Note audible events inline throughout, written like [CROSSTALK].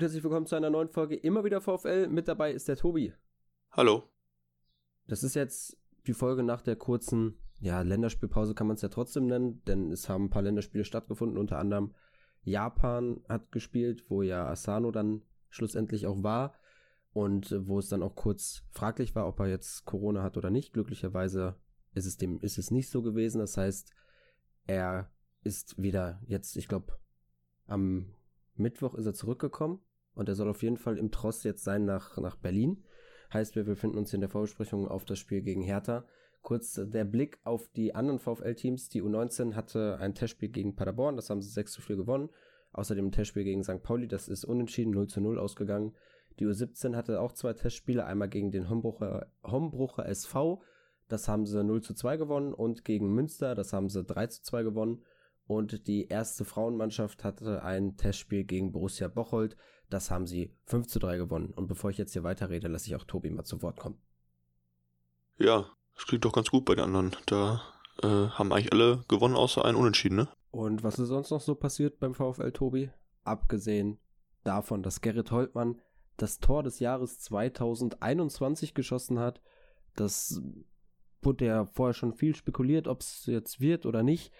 Und herzlich willkommen zu einer neuen Folge Immer wieder VfL. Mit dabei ist der Tobi. Hallo. Das ist jetzt die Folge nach der kurzen, ja, Länderspielpause kann man es ja trotzdem nennen, denn es haben ein paar Länderspiele stattgefunden, unter anderem Japan hat gespielt, wo ja Asano dann schlussendlich auch war und wo es dann auch kurz fraglich war, ob er jetzt Corona hat oder nicht. Glücklicherweise ist es dem ist es nicht so gewesen. Das heißt, er ist wieder jetzt, ich glaube, am Mittwoch ist er zurückgekommen und er soll auf jeden Fall im Tross jetzt sein nach, nach Berlin. Heißt, wir befinden uns in der Vorbesprechung auf das Spiel gegen Hertha. Kurz der Blick auf die anderen VfL-Teams. Die U19 hatte ein Testspiel gegen Paderborn, das haben sie 6 zu 4 gewonnen. Außerdem ein Testspiel gegen St. Pauli, das ist unentschieden 0 zu 0 ausgegangen. Die U17 hatte auch zwei Testspiele, einmal gegen den Hombrucher, Hombrucher SV, das haben sie 0 zu 2 gewonnen und gegen Münster, das haben sie 3 zu 2 gewonnen. Und die erste Frauenmannschaft hatte ein Testspiel gegen Borussia Bocholt. Das haben sie 5 zu 3 gewonnen. Und bevor ich jetzt hier weiterrede, lasse ich auch Tobi mal zu Wort kommen. Ja, das klingt doch ganz gut bei den anderen. Da äh, haben eigentlich alle gewonnen, außer ein Unentschieden, ne? Und was ist sonst noch so passiert beim VfL Tobi? Abgesehen davon, dass Gerrit Holtmann das Tor des Jahres 2021 geschossen hat. Das wurde ja vorher schon viel spekuliert, ob es jetzt wird oder nicht.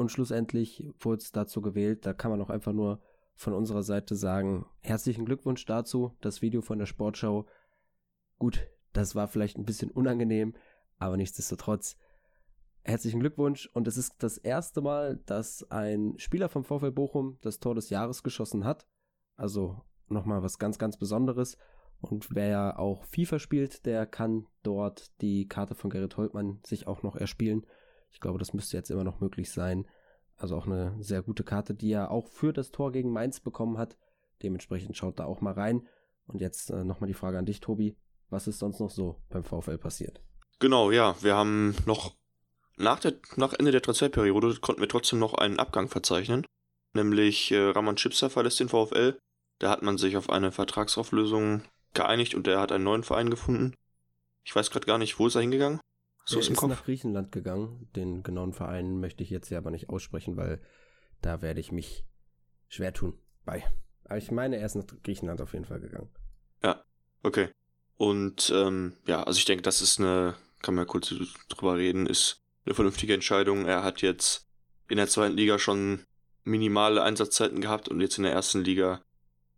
Und schlussendlich wurde es dazu gewählt. Da kann man auch einfach nur von unserer Seite sagen, herzlichen Glückwunsch dazu. Das Video von der Sportschau. Gut, das war vielleicht ein bisschen unangenehm, aber nichtsdestotrotz herzlichen Glückwunsch. Und es ist das erste Mal, dass ein Spieler vom VfL Bochum das Tor des Jahres geschossen hat. Also nochmal was ganz, ganz Besonderes. Und wer ja auch FIFA spielt, der kann dort die Karte von Gerrit Holtmann sich auch noch erspielen. Ich glaube, das müsste jetzt immer noch möglich sein. Also auch eine sehr gute Karte, die er auch für das Tor gegen Mainz bekommen hat. Dementsprechend schaut da auch mal rein. Und jetzt äh, nochmal die Frage an dich, Tobi. Was ist sonst noch so beim VfL passiert? Genau, ja. Wir haben noch nach, der, nach Ende der Transferperiode konnten wir trotzdem noch einen Abgang verzeichnen. Nämlich äh, Ramon Chipser verlässt den VfL. Da hat man sich auf eine Vertragsauflösung geeinigt und er hat einen neuen Verein gefunden. Ich weiß gerade gar nicht, wo ist er hingegangen? So er ist, ist nach Griechenland gegangen. Den genauen Verein möchte ich jetzt ja aber nicht aussprechen, weil da werde ich mich schwer tun bei. Aber ich meine, er ist nach Griechenland auf jeden Fall gegangen. Ja, okay. Und ähm, ja, also ich denke, das ist eine, kann man ja kurz drüber reden, ist eine vernünftige Entscheidung. Er hat jetzt in der zweiten Liga schon minimale Einsatzzeiten gehabt und jetzt in der ersten Liga,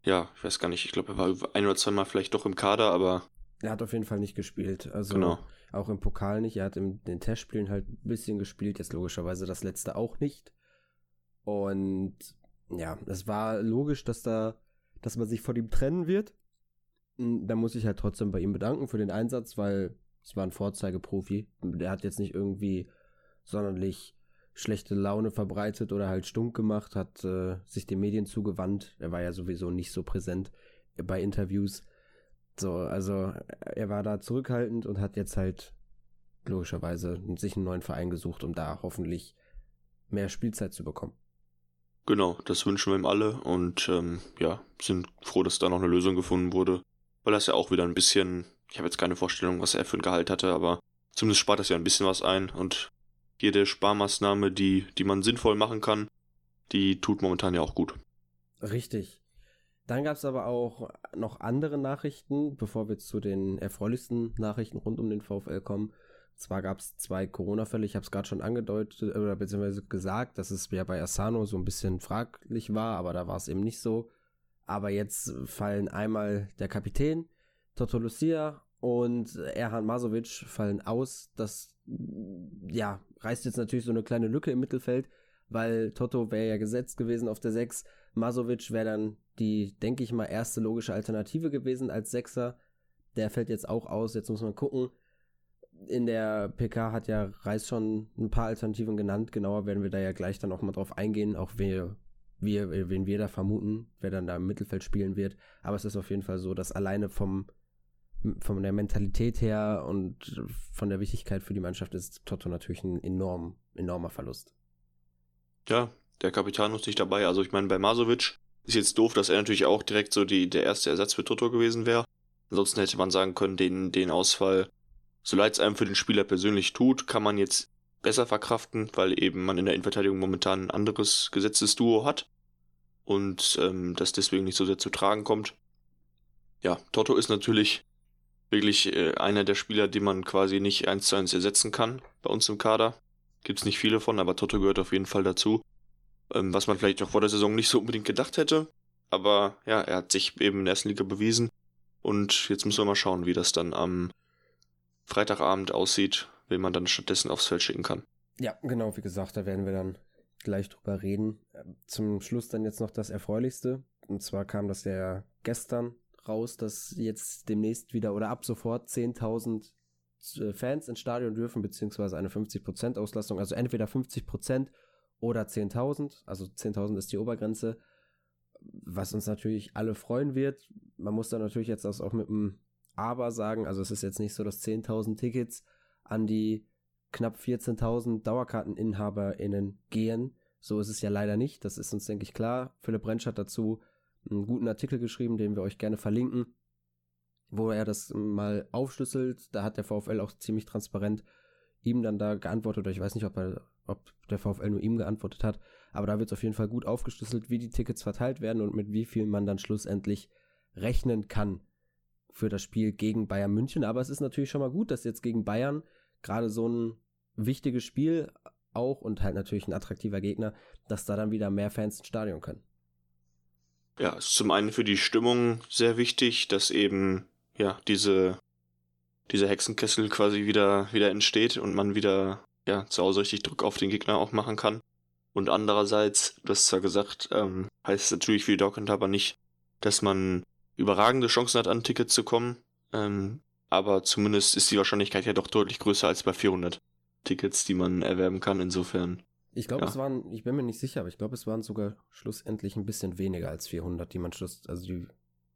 ja, ich weiß gar nicht, ich glaube, er war ein oder zweimal vielleicht doch im Kader, aber. Er hat auf jeden Fall nicht gespielt. Also genau. Auch im Pokal nicht. Er hat in den Testspielen halt ein bisschen gespielt. Jetzt logischerweise das letzte auch nicht. Und ja, es war logisch, dass da, dass man sich von ihm trennen wird. Hm, da muss ich halt trotzdem bei ihm bedanken für den Einsatz, weil es war ein Vorzeigeprofi. Der hat jetzt nicht irgendwie sonderlich schlechte Laune verbreitet oder halt stunk gemacht, hat äh, sich den Medien zugewandt. Er war ja sowieso nicht so präsent bei Interviews. So, also er war da zurückhaltend und hat jetzt halt logischerweise sich einen neuen Verein gesucht, um da hoffentlich mehr Spielzeit zu bekommen. Genau, das wünschen wir ihm alle und ähm, ja, sind froh, dass da noch eine Lösung gefunden wurde, weil das ja auch wieder ein bisschen, ich habe jetzt keine Vorstellung, was er für ein Gehalt hatte, aber zumindest spart das ja ein bisschen was ein und jede Sparmaßnahme, die, die man sinnvoll machen kann, die tut momentan ja auch gut. Richtig. Dann gab es aber auch noch andere Nachrichten, bevor wir zu den erfreulichsten Nachrichten rund um den VfL kommen. Zwar gab es zwei Corona-Fälle, ich habe es gerade schon angedeutet oder beziehungsweise gesagt, dass es ja bei Asano so ein bisschen fraglich war, aber da war es eben nicht so. Aber jetzt fallen einmal der Kapitän, Toto Lucia und Erhan Masovic fallen aus. Das ja, reißt jetzt natürlich so eine kleine Lücke im Mittelfeld, weil Toto wäre ja gesetzt gewesen auf der 6. Masovic wäre dann die, denke ich mal, erste logische Alternative gewesen als Sechser. Der fällt jetzt auch aus. Jetzt muss man gucken. In der PK hat ja Reis schon ein paar Alternativen genannt. Genauer werden wir da ja gleich dann auch mal drauf eingehen, auch wir, wir, wen wir da vermuten, wer dann da im Mittelfeld spielen wird. Aber es ist auf jeden Fall so, dass alleine vom, von der Mentalität her und von der Wichtigkeit für die Mannschaft ist Toto natürlich ein enorm, enormer Verlust. Ja, der Kapitän ist nicht dabei. Also ich meine, bei Masovic ist jetzt doof, dass er natürlich auch direkt so die, der erste Ersatz für Toto gewesen wäre. Ansonsten hätte man sagen können, den, den Ausfall, so leid es einem für den Spieler persönlich tut, kann man jetzt besser verkraften, weil eben man in der Innenverteidigung momentan ein anderes gesetztes Duo hat. und ähm, das deswegen nicht so sehr zu tragen kommt. Ja, Toto ist natürlich wirklich äh, einer der Spieler, die man quasi nicht eins zu eins ersetzen kann bei uns im Kader. Gibt es nicht viele von, aber Toto gehört auf jeden Fall dazu. Ähm, was man vielleicht auch vor der Saison nicht so unbedingt gedacht hätte. Aber ja, er hat sich eben in der ersten Liga bewiesen. Und jetzt müssen wir mal schauen, wie das dann am Freitagabend aussieht, wen man dann stattdessen aufs Feld schicken kann. Ja, genau, wie gesagt, da werden wir dann gleich drüber reden. Zum Schluss dann jetzt noch das Erfreulichste. Und zwar kam das ja gestern raus, dass jetzt demnächst wieder oder ab sofort 10.000 äh, Fans ins Stadion dürfen, beziehungsweise eine 50% Auslastung. Also entweder 50% oder 10.000. Also 10.000 ist die Obergrenze. Was uns natürlich alle freuen wird. Man muss da natürlich jetzt auch mit einem Aber sagen. Also es ist jetzt nicht so, dass 10.000 Tickets an die knapp 14.000 DauerkarteninhaberInnen gehen. So ist es ja leider nicht. Das ist uns, denke ich, klar. Philipp Rentsch hat dazu einen guten Artikel geschrieben, den wir euch gerne verlinken, wo er das mal aufschlüsselt. Da hat der VfL auch ziemlich transparent ihm dann da geantwortet, ich weiß nicht, ob, er, ob der VfL nur ihm geantwortet hat, aber da wird es auf jeden Fall gut aufgeschlüsselt, wie die Tickets verteilt werden und mit wie viel man dann schlussendlich rechnen kann für das Spiel gegen Bayern München. Aber es ist natürlich schon mal gut, dass jetzt gegen Bayern gerade so ein wichtiges Spiel auch und halt natürlich ein attraktiver Gegner, dass da dann wieder mehr Fans ins Stadion können. Ja, ist zum einen für die Stimmung sehr wichtig, dass eben ja diese dieser Hexenkessel quasi wieder wieder entsteht und man wieder ja zu Hause richtig Druck auf den Gegner auch machen kann. Und andererseits, du hast zwar gesagt, ähm, heißt es natürlich für die Dortmund aber nicht, dass man überragende Chancen hat, an Tickets zu kommen. Ähm, aber zumindest ist die Wahrscheinlichkeit ja doch deutlich größer als bei 400 Tickets, die man erwerben kann. Insofern. Ich glaube, ja. es waren, ich bin mir nicht sicher, aber ich glaube, es waren sogar schlussendlich ein bisschen weniger als 400, die man schluss, also die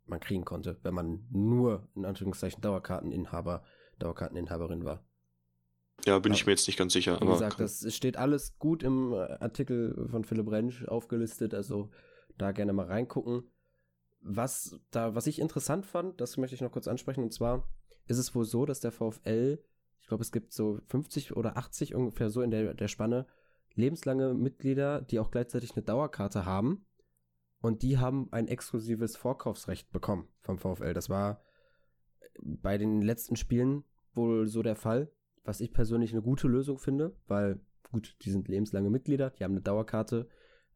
man kriegen konnte, wenn man nur in Anführungszeichen Dauerkarteninhaber, Dauerkarteninhaberin war. Ja, bin aber, ich mir jetzt nicht ganz sicher. Wie gesagt, das steht alles gut im Artikel von Philipp Rentsch aufgelistet, also da gerne mal reingucken. Was da, was ich interessant fand, das möchte ich noch kurz ansprechen, und zwar ist es wohl so, dass der VfL, ich glaube, es gibt so 50 oder 80 ungefähr so in der, der Spanne, lebenslange Mitglieder, die auch gleichzeitig eine Dauerkarte haben. Und die haben ein exklusives Vorkaufsrecht bekommen vom VfL. Das war bei den letzten Spielen wohl so der Fall, was ich persönlich eine gute Lösung finde, weil gut, die sind lebenslange Mitglieder, die haben eine Dauerkarte,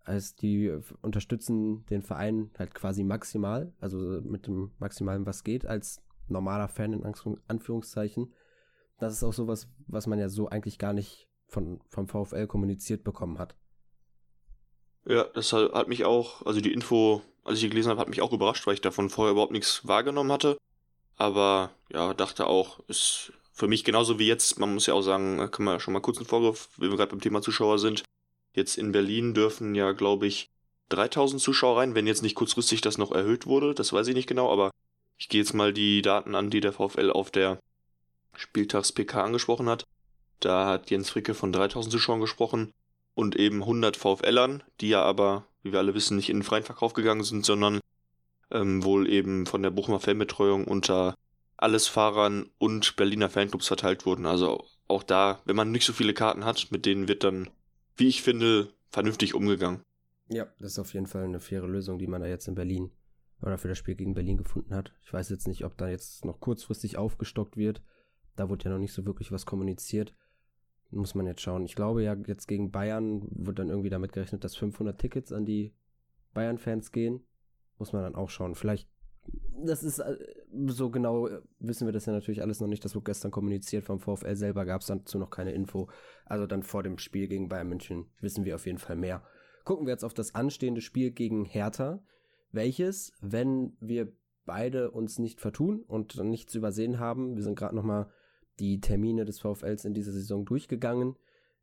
als die unterstützen den Verein halt quasi maximal, also mit dem maximalen, was geht, als normaler Fan in Anführungszeichen. Das ist auch sowas, was man ja so eigentlich gar nicht von, vom VfL kommuniziert bekommen hat. Ja, das hat mich auch, also die Info, als ich die gelesen habe, hat mich auch überrascht, weil ich davon vorher überhaupt nichts wahrgenommen hatte. Aber ja, dachte auch, ist für mich genauso wie jetzt, man muss ja auch sagen, da kann man ja schon mal kurz einen Vorgriff, wenn wir gerade beim Thema Zuschauer sind. Jetzt in Berlin dürfen ja, glaube ich, 3000 Zuschauer rein, wenn jetzt nicht kurzfristig das noch erhöht wurde, das weiß ich nicht genau, aber ich gehe jetzt mal die Daten an, die der VfL auf der Spieltags-PK angesprochen hat. Da hat Jens Fricke von 3000 Zuschauern gesprochen und eben 100 VfLern, die ja aber, wie wir alle wissen, nicht in den freien Verkauf gegangen sind, sondern ähm, wohl eben von der Bochumer Fanbetreuung unter alles Fahrern und Berliner Fanclubs verteilt wurden. Also auch da, wenn man nicht so viele Karten hat, mit denen wird dann, wie ich finde, vernünftig umgegangen. Ja, das ist auf jeden Fall eine faire Lösung, die man da jetzt in Berlin oder für das Spiel gegen Berlin gefunden hat. Ich weiß jetzt nicht, ob da jetzt noch kurzfristig aufgestockt wird. Da wurde ja noch nicht so wirklich was kommuniziert. Muss man jetzt schauen. Ich glaube ja, jetzt gegen Bayern wird dann irgendwie damit gerechnet, dass 500 Tickets an die Bayern-Fans gehen. Muss man dann auch schauen. Vielleicht, das ist äh, so genau, äh, wissen wir das ja natürlich alles noch nicht. Das wurde gestern kommuniziert. Vom VfL selber gab es dazu noch keine Info. Also dann vor dem Spiel gegen Bayern München wissen wir auf jeden Fall mehr. Gucken wir jetzt auf das anstehende Spiel gegen Hertha welches, wenn wir beide uns nicht vertun und nichts übersehen haben, wir sind gerade nochmal die Termine des VfLs in dieser Saison durchgegangen,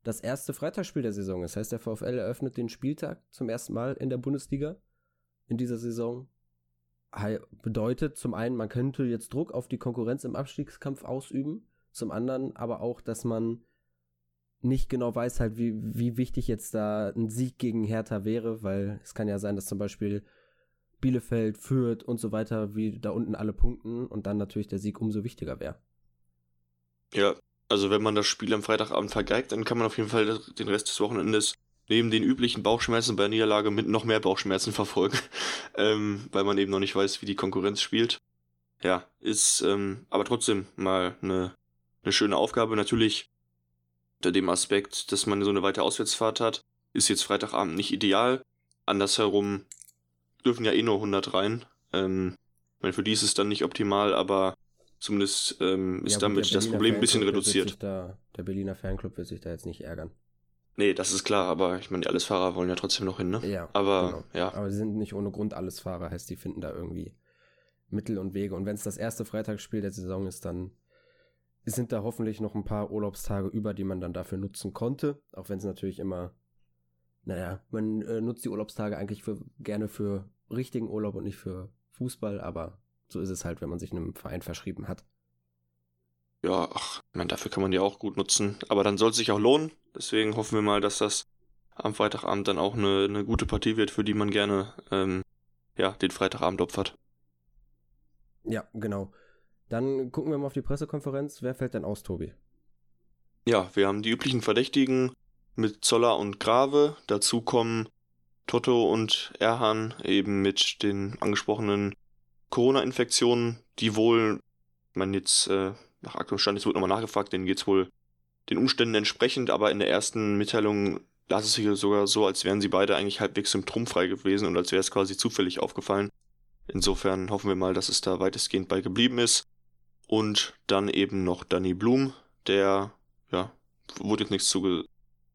das erste Freitagsspiel der Saison. Das heißt, der VfL eröffnet den Spieltag zum ersten Mal in der Bundesliga in dieser Saison. Bedeutet zum einen, man könnte jetzt Druck auf die Konkurrenz im Abstiegskampf ausüben, zum anderen aber auch, dass man nicht genau weiß halt, wie, wie wichtig jetzt da ein Sieg gegen Hertha wäre, weil es kann ja sein, dass zum Beispiel Bielefeld, Fürth und so weiter, wie da unten alle punkten und dann natürlich der Sieg umso wichtiger wäre. Ja, also wenn man das Spiel am Freitagabend vergeigt, dann kann man auf jeden Fall den Rest des Wochenendes neben den üblichen Bauchschmerzen bei der Niederlage mit noch mehr Bauchschmerzen verfolgen, [LAUGHS] ähm, weil man eben noch nicht weiß, wie die Konkurrenz spielt. Ja, ist ähm, aber trotzdem mal eine, eine schöne Aufgabe. Natürlich unter dem Aspekt, dass man so eine weite Auswärtsfahrt hat, ist jetzt Freitagabend nicht ideal. Andersherum dürfen ja eh nur 100 rein. Ähm, ich meine, für die ist es dann nicht optimal, aber zumindest ähm, ist ja, damit das Problem ein bisschen reduziert. Da, der Berliner Fanclub wird sich da jetzt nicht ärgern. Nee, das ist klar, aber ich meine, die Allesfahrer wollen ja trotzdem noch hin, ne? Ja. Aber, genau. ja. Aber sie sind nicht ohne Grund Allesfahrer, heißt, die finden da irgendwie Mittel und Wege. Und wenn es das erste Freitagsspiel der Saison ist, dann sind da hoffentlich noch ein paar Urlaubstage über, die man dann dafür nutzen konnte. Auch wenn es natürlich immer, naja, man äh, nutzt die Urlaubstage eigentlich für, gerne für richtigen Urlaub und nicht für Fußball, aber so ist es halt, wenn man sich einem Verein verschrieben hat. Ja, ach, ich meine, dafür kann man die auch gut nutzen. Aber dann soll es sich auch lohnen. Deswegen hoffen wir mal, dass das am Freitagabend dann auch eine, eine gute Partie wird, für die man gerne ähm, ja, den Freitagabend opfert. Ja, genau. Dann gucken wir mal auf die Pressekonferenz. Wer fällt denn aus, Tobi? Ja, wir haben die üblichen Verdächtigen mit Zoller und Grave. Dazu kommen Toto und Erhan eben mit den angesprochenen Corona-Infektionen, die wohl, man jetzt äh, nach aktuellem Stand, jetzt wird nochmal nachgefragt, denen geht es wohl den Umständen entsprechend, aber in der ersten Mitteilung las es sich sogar so, als wären sie beide eigentlich halbwegs symptomfrei gewesen und als wäre es quasi zufällig aufgefallen. Insofern hoffen wir mal, dass es da weitestgehend bei geblieben ist. Und dann eben noch Danny Blum, der, ja, wurde jetzt nichts zu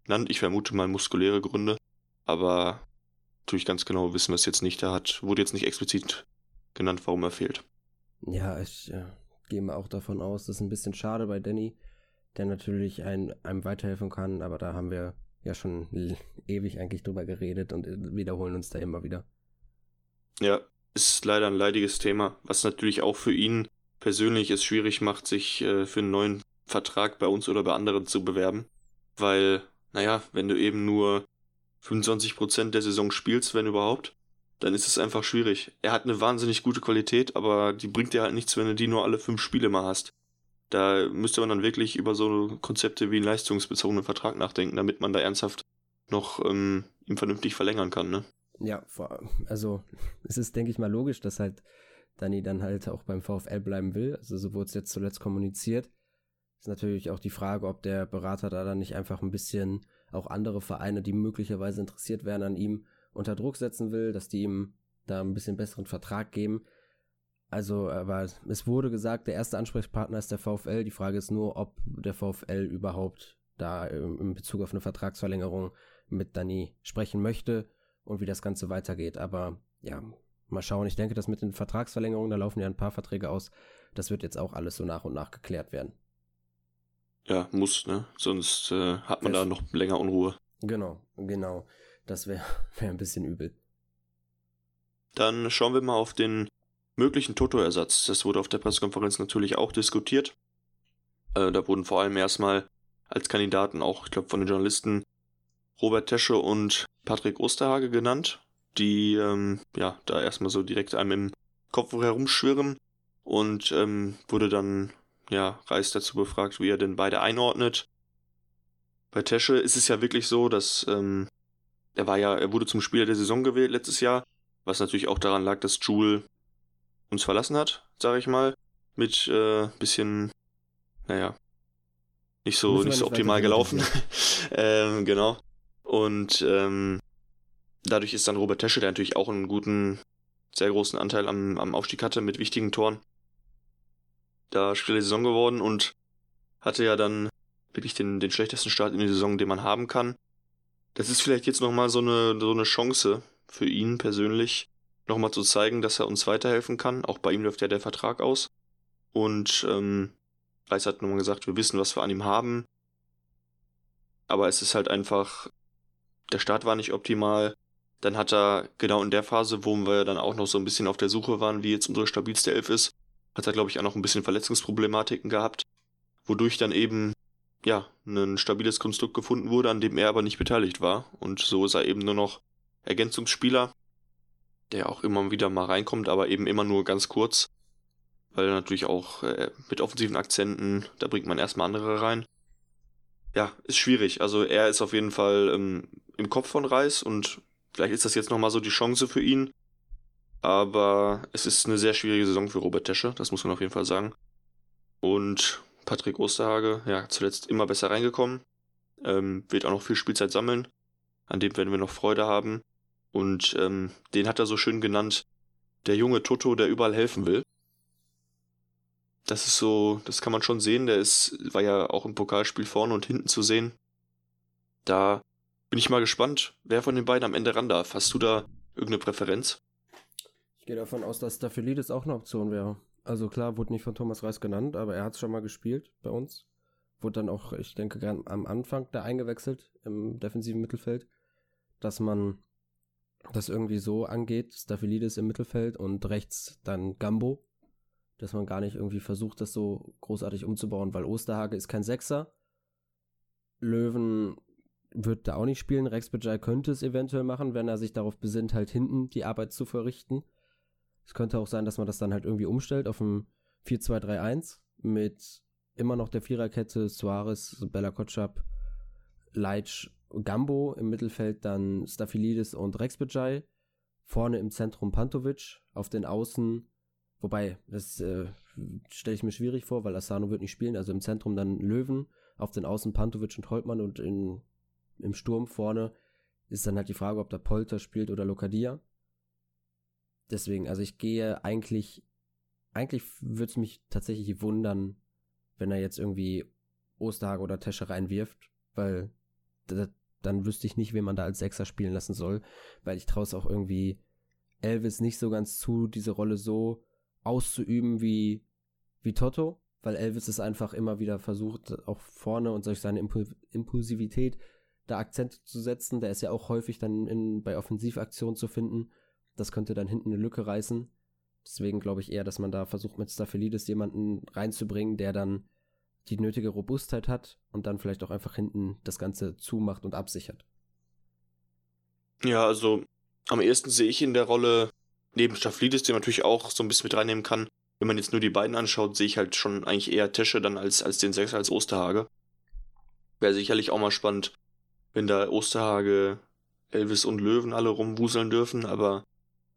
genannt. Ich vermute mal muskuläre Gründe. Aber natürlich ganz genau wissen wir es jetzt nicht. Da hat, wurde jetzt nicht explizit genannt, warum er fehlt. Ja, ich äh, gehe mal auch davon aus, das ist ein bisschen schade bei Danny, der natürlich ein, einem weiterhelfen kann, aber da haben wir ja schon [LAUGHS] ewig eigentlich drüber geredet und äh, wiederholen uns da immer wieder. Ja, ist leider ein leidiges Thema, was natürlich auch für ihn persönlich es schwierig macht, sich äh, für einen neuen Vertrag bei uns oder bei anderen zu bewerben. Weil, naja, wenn du eben nur 25% der Saison spielst, wenn überhaupt, dann ist es einfach schwierig. Er hat eine wahnsinnig gute Qualität, aber die bringt dir halt nichts, wenn du die nur alle fünf Spiele mal hast. Da müsste man dann wirklich über so Konzepte wie einen leistungsbezogenen Vertrag nachdenken, damit man da ernsthaft noch ähm, ihm vernünftig verlängern kann, ne? Ja, also [LAUGHS] es ist, denke ich mal, logisch, dass halt Dani dann halt auch beim VfL bleiben will. Also so wurde es jetzt zuletzt kommuniziert. Ist natürlich auch die Frage, ob der Berater da dann nicht einfach ein bisschen auch andere Vereine, die möglicherweise interessiert wären an ihm, unter Druck setzen will, dass die ihm da ein bisschen besseren Vertrag geben. Also, aber es wurde gesagt, der erste Ansprechpartner ist der VfL. Die Frage ist nur, ob der VfL überhaupt da in Bezug auf eine Vertragsverlängerung mit Dani sprechen möchte und wie das Ganze weitergeht. Aber ja, Mal schauen. Ich denke, dass mit den Vertragsverlängerungen, da laufen ja ein paar Verträge aus. Das wird jetzt auch alles so nach und nach geklärt werden. Ja, muss, ne? Sonst äh, hat man das, da noch länger Unruhe. Genau, genau. Das wäre [LAUGHS] wär ein bisschen übel. Dann schauen wir mal auf den möglichen Toto-Ersatz. Das wurde auf der Pressekonferenz natürlich auch diskutiert. Äh, da wurden vor allem erstmal als Kandidaten auch, ich glaube, von den Journalisten Robert Tesche und Patrick Osterhage genannt die ähm, ja da erstmal so direkt einem im Kopf herumschwirren und ähm, wurde dann ja Reis dazu befragt, wie er denn beide einordnet. Bei Tesche ist es ja wirklich so, dass ähm, er war ja, er wurde zum Spieler der Saison gewählt letztes Jahr, was natürlich auch daran lag, dass Jule uns verlassen hat, sage ich mal, mit äh, bisschen, naja, nicht so nicht so optimal gelaufen. [LAUGHS] ähm, genau. Und ähm, Dadurch ist dann Robert Tesche, der natürlich auch einen guten, sehr großen Anteil am, am Aufstieg hatte mit wichtigen Toren, da Spieler der Saison geworden und hatte ja dann wirklich den, den schlechtesten Start in die Saison, den man haben kann. Das ist vielleicht jetzt nochmal so eine, so eine Chance für ihn persönlich, nochmal zu zeigen, dass er uns weiterhelfen kann. Auch bei ihm läuft ja der Vertrag aus. Und ähm, Reis hat nochmal gesagt, wir wissen, was wir an ihm haben. Aber es ist halt einfach, der Start war nicht optimal. Dann hat er genau in der Phase, wo wir dann auch noch so ein bisschen auf der Suche waren, wie jetzt unsere stabilste Elf ist, hat er, glaube ich, auch noch ein bisschen Verletzungsproblematiken gehabt, wodurch dann eben, ja, ein stabiles Konstrukt gefunden wurde, an dem er aber nicht beteiligt war. Und so ist er eben nur noch Ergänzungsspieler, der auch immer wieder mal reinkommt, aber eben immer nur ganz kurz, weil natürlich auch äh, mit offensiven Akzenten, da bringt man erstmal andere rein. Ja, ist schwierig. Also er ist auf jeden Fall ähm, im Kopf von Reis und vielleicht ist das jetzt nochmal so die Chance für ihn. Aber es ist eine sehr schwierige Saison für Robert Tesche, das muss man auf jeden Fall sagen. Und Patrick Osterhage, ja, zuletzt immer besser reingekommen. Ähm, wird auch noch viel Spielzeit sammeln. An dem werden wir noch Freude haben. Und ähm, den hat er so schön genannt, der junge Toto, der überall helfen will. Das ist so, das kann man schon sehen. Der ist, war ja auch im Pokalspiel vorne und hinten zu sehen. Da bin ich mal gespannt, wer von den beiden am Ende ran darf. Hast du da irgendeine Präferenz? Ich gehe davon aus, dass Staphylidis auch eine Option wäre. Also klar, wurde nicht von Thomas Reis genannt, aber er hat es schon mal gespielt bei uns. Wurde dann auch, ich denke, am Anfang da eingewechselt im defensiven Mittelfeld, dass man das irgendwie so angeht, Staphylidis im Mittelfeld und rechts dann Gambo, dass man gar nicht irgendwie versucht, das so großartig umzubauen, weil Osterhage ist kein Sechser. Löwen wird da auch nicht spielen. Rex Bajai könnte es eventuell machen, wenn er sich darauf besinnt, halt hinten die Arbeit zu verrichten. Es könnte auch sein, dass man das dann halt irgendwie umstellt auf ein 4-2-3-1 mit immer noch der Viererkette Suarez, Bella Kotschap, Leitsch, Gambo im Mittelfeld dann Staphylidis und Rex Bajai. Vorne im Zentrum Pantovic, auf den Außen, wobei, das äh, stelle ich mir schwierig vor, weil Asano wird nicht spielen, also im Zentrum dann Löwen, auf den Außen Pantovic und Holtmann und in, im Sturm vorne ist dann halt die Frage, ob da Polter spielt oder Lokadia. Deswegen, also ich gehe eigentlich, eigentlich würde es mich tatsächlich wundern, wenn er jetzt irgendwie Osterhage oder Tesche reinwirft, weil dann wüsste ich nicht, wen man da als Sechser spielen lassen soll, weil ich traue es auch irgendwie Elvis nicht so ganz zu, diese Rolle so auszuüben wie, wie Toto, weil Elvis es einfach immer wieder versucht, auch vorne und durch seine Impul Impulsivität da Akzente zu setzen. Der ist ja auch häufig dann in, bei Offensivaktionen zu finden. Das könnte dann hinten eine Lücke reißen. Deswegen glaube ich eher, dass man da versucht, mit Staphylides jemanden reinzubringen, der dann die nötige Robustheit hat und dann vielleicht auch einfach hinten das Ganze zumacht und absichert. Ja, also am ehesten sehe ich in der Rolle neben Staphylides, den man natürlich auch so ein bisschen mit reinnehmen kann. Wenn man jetzt nur die beiden anschaut, sehe ich halt schon eigentlich eher Tesche dann als, als den Sechser, als Osterhage. Wäre sicherlich auch mal spannend, wenn da Osterhage, Elvis und Löwen alle rumwuseln dürfen, aber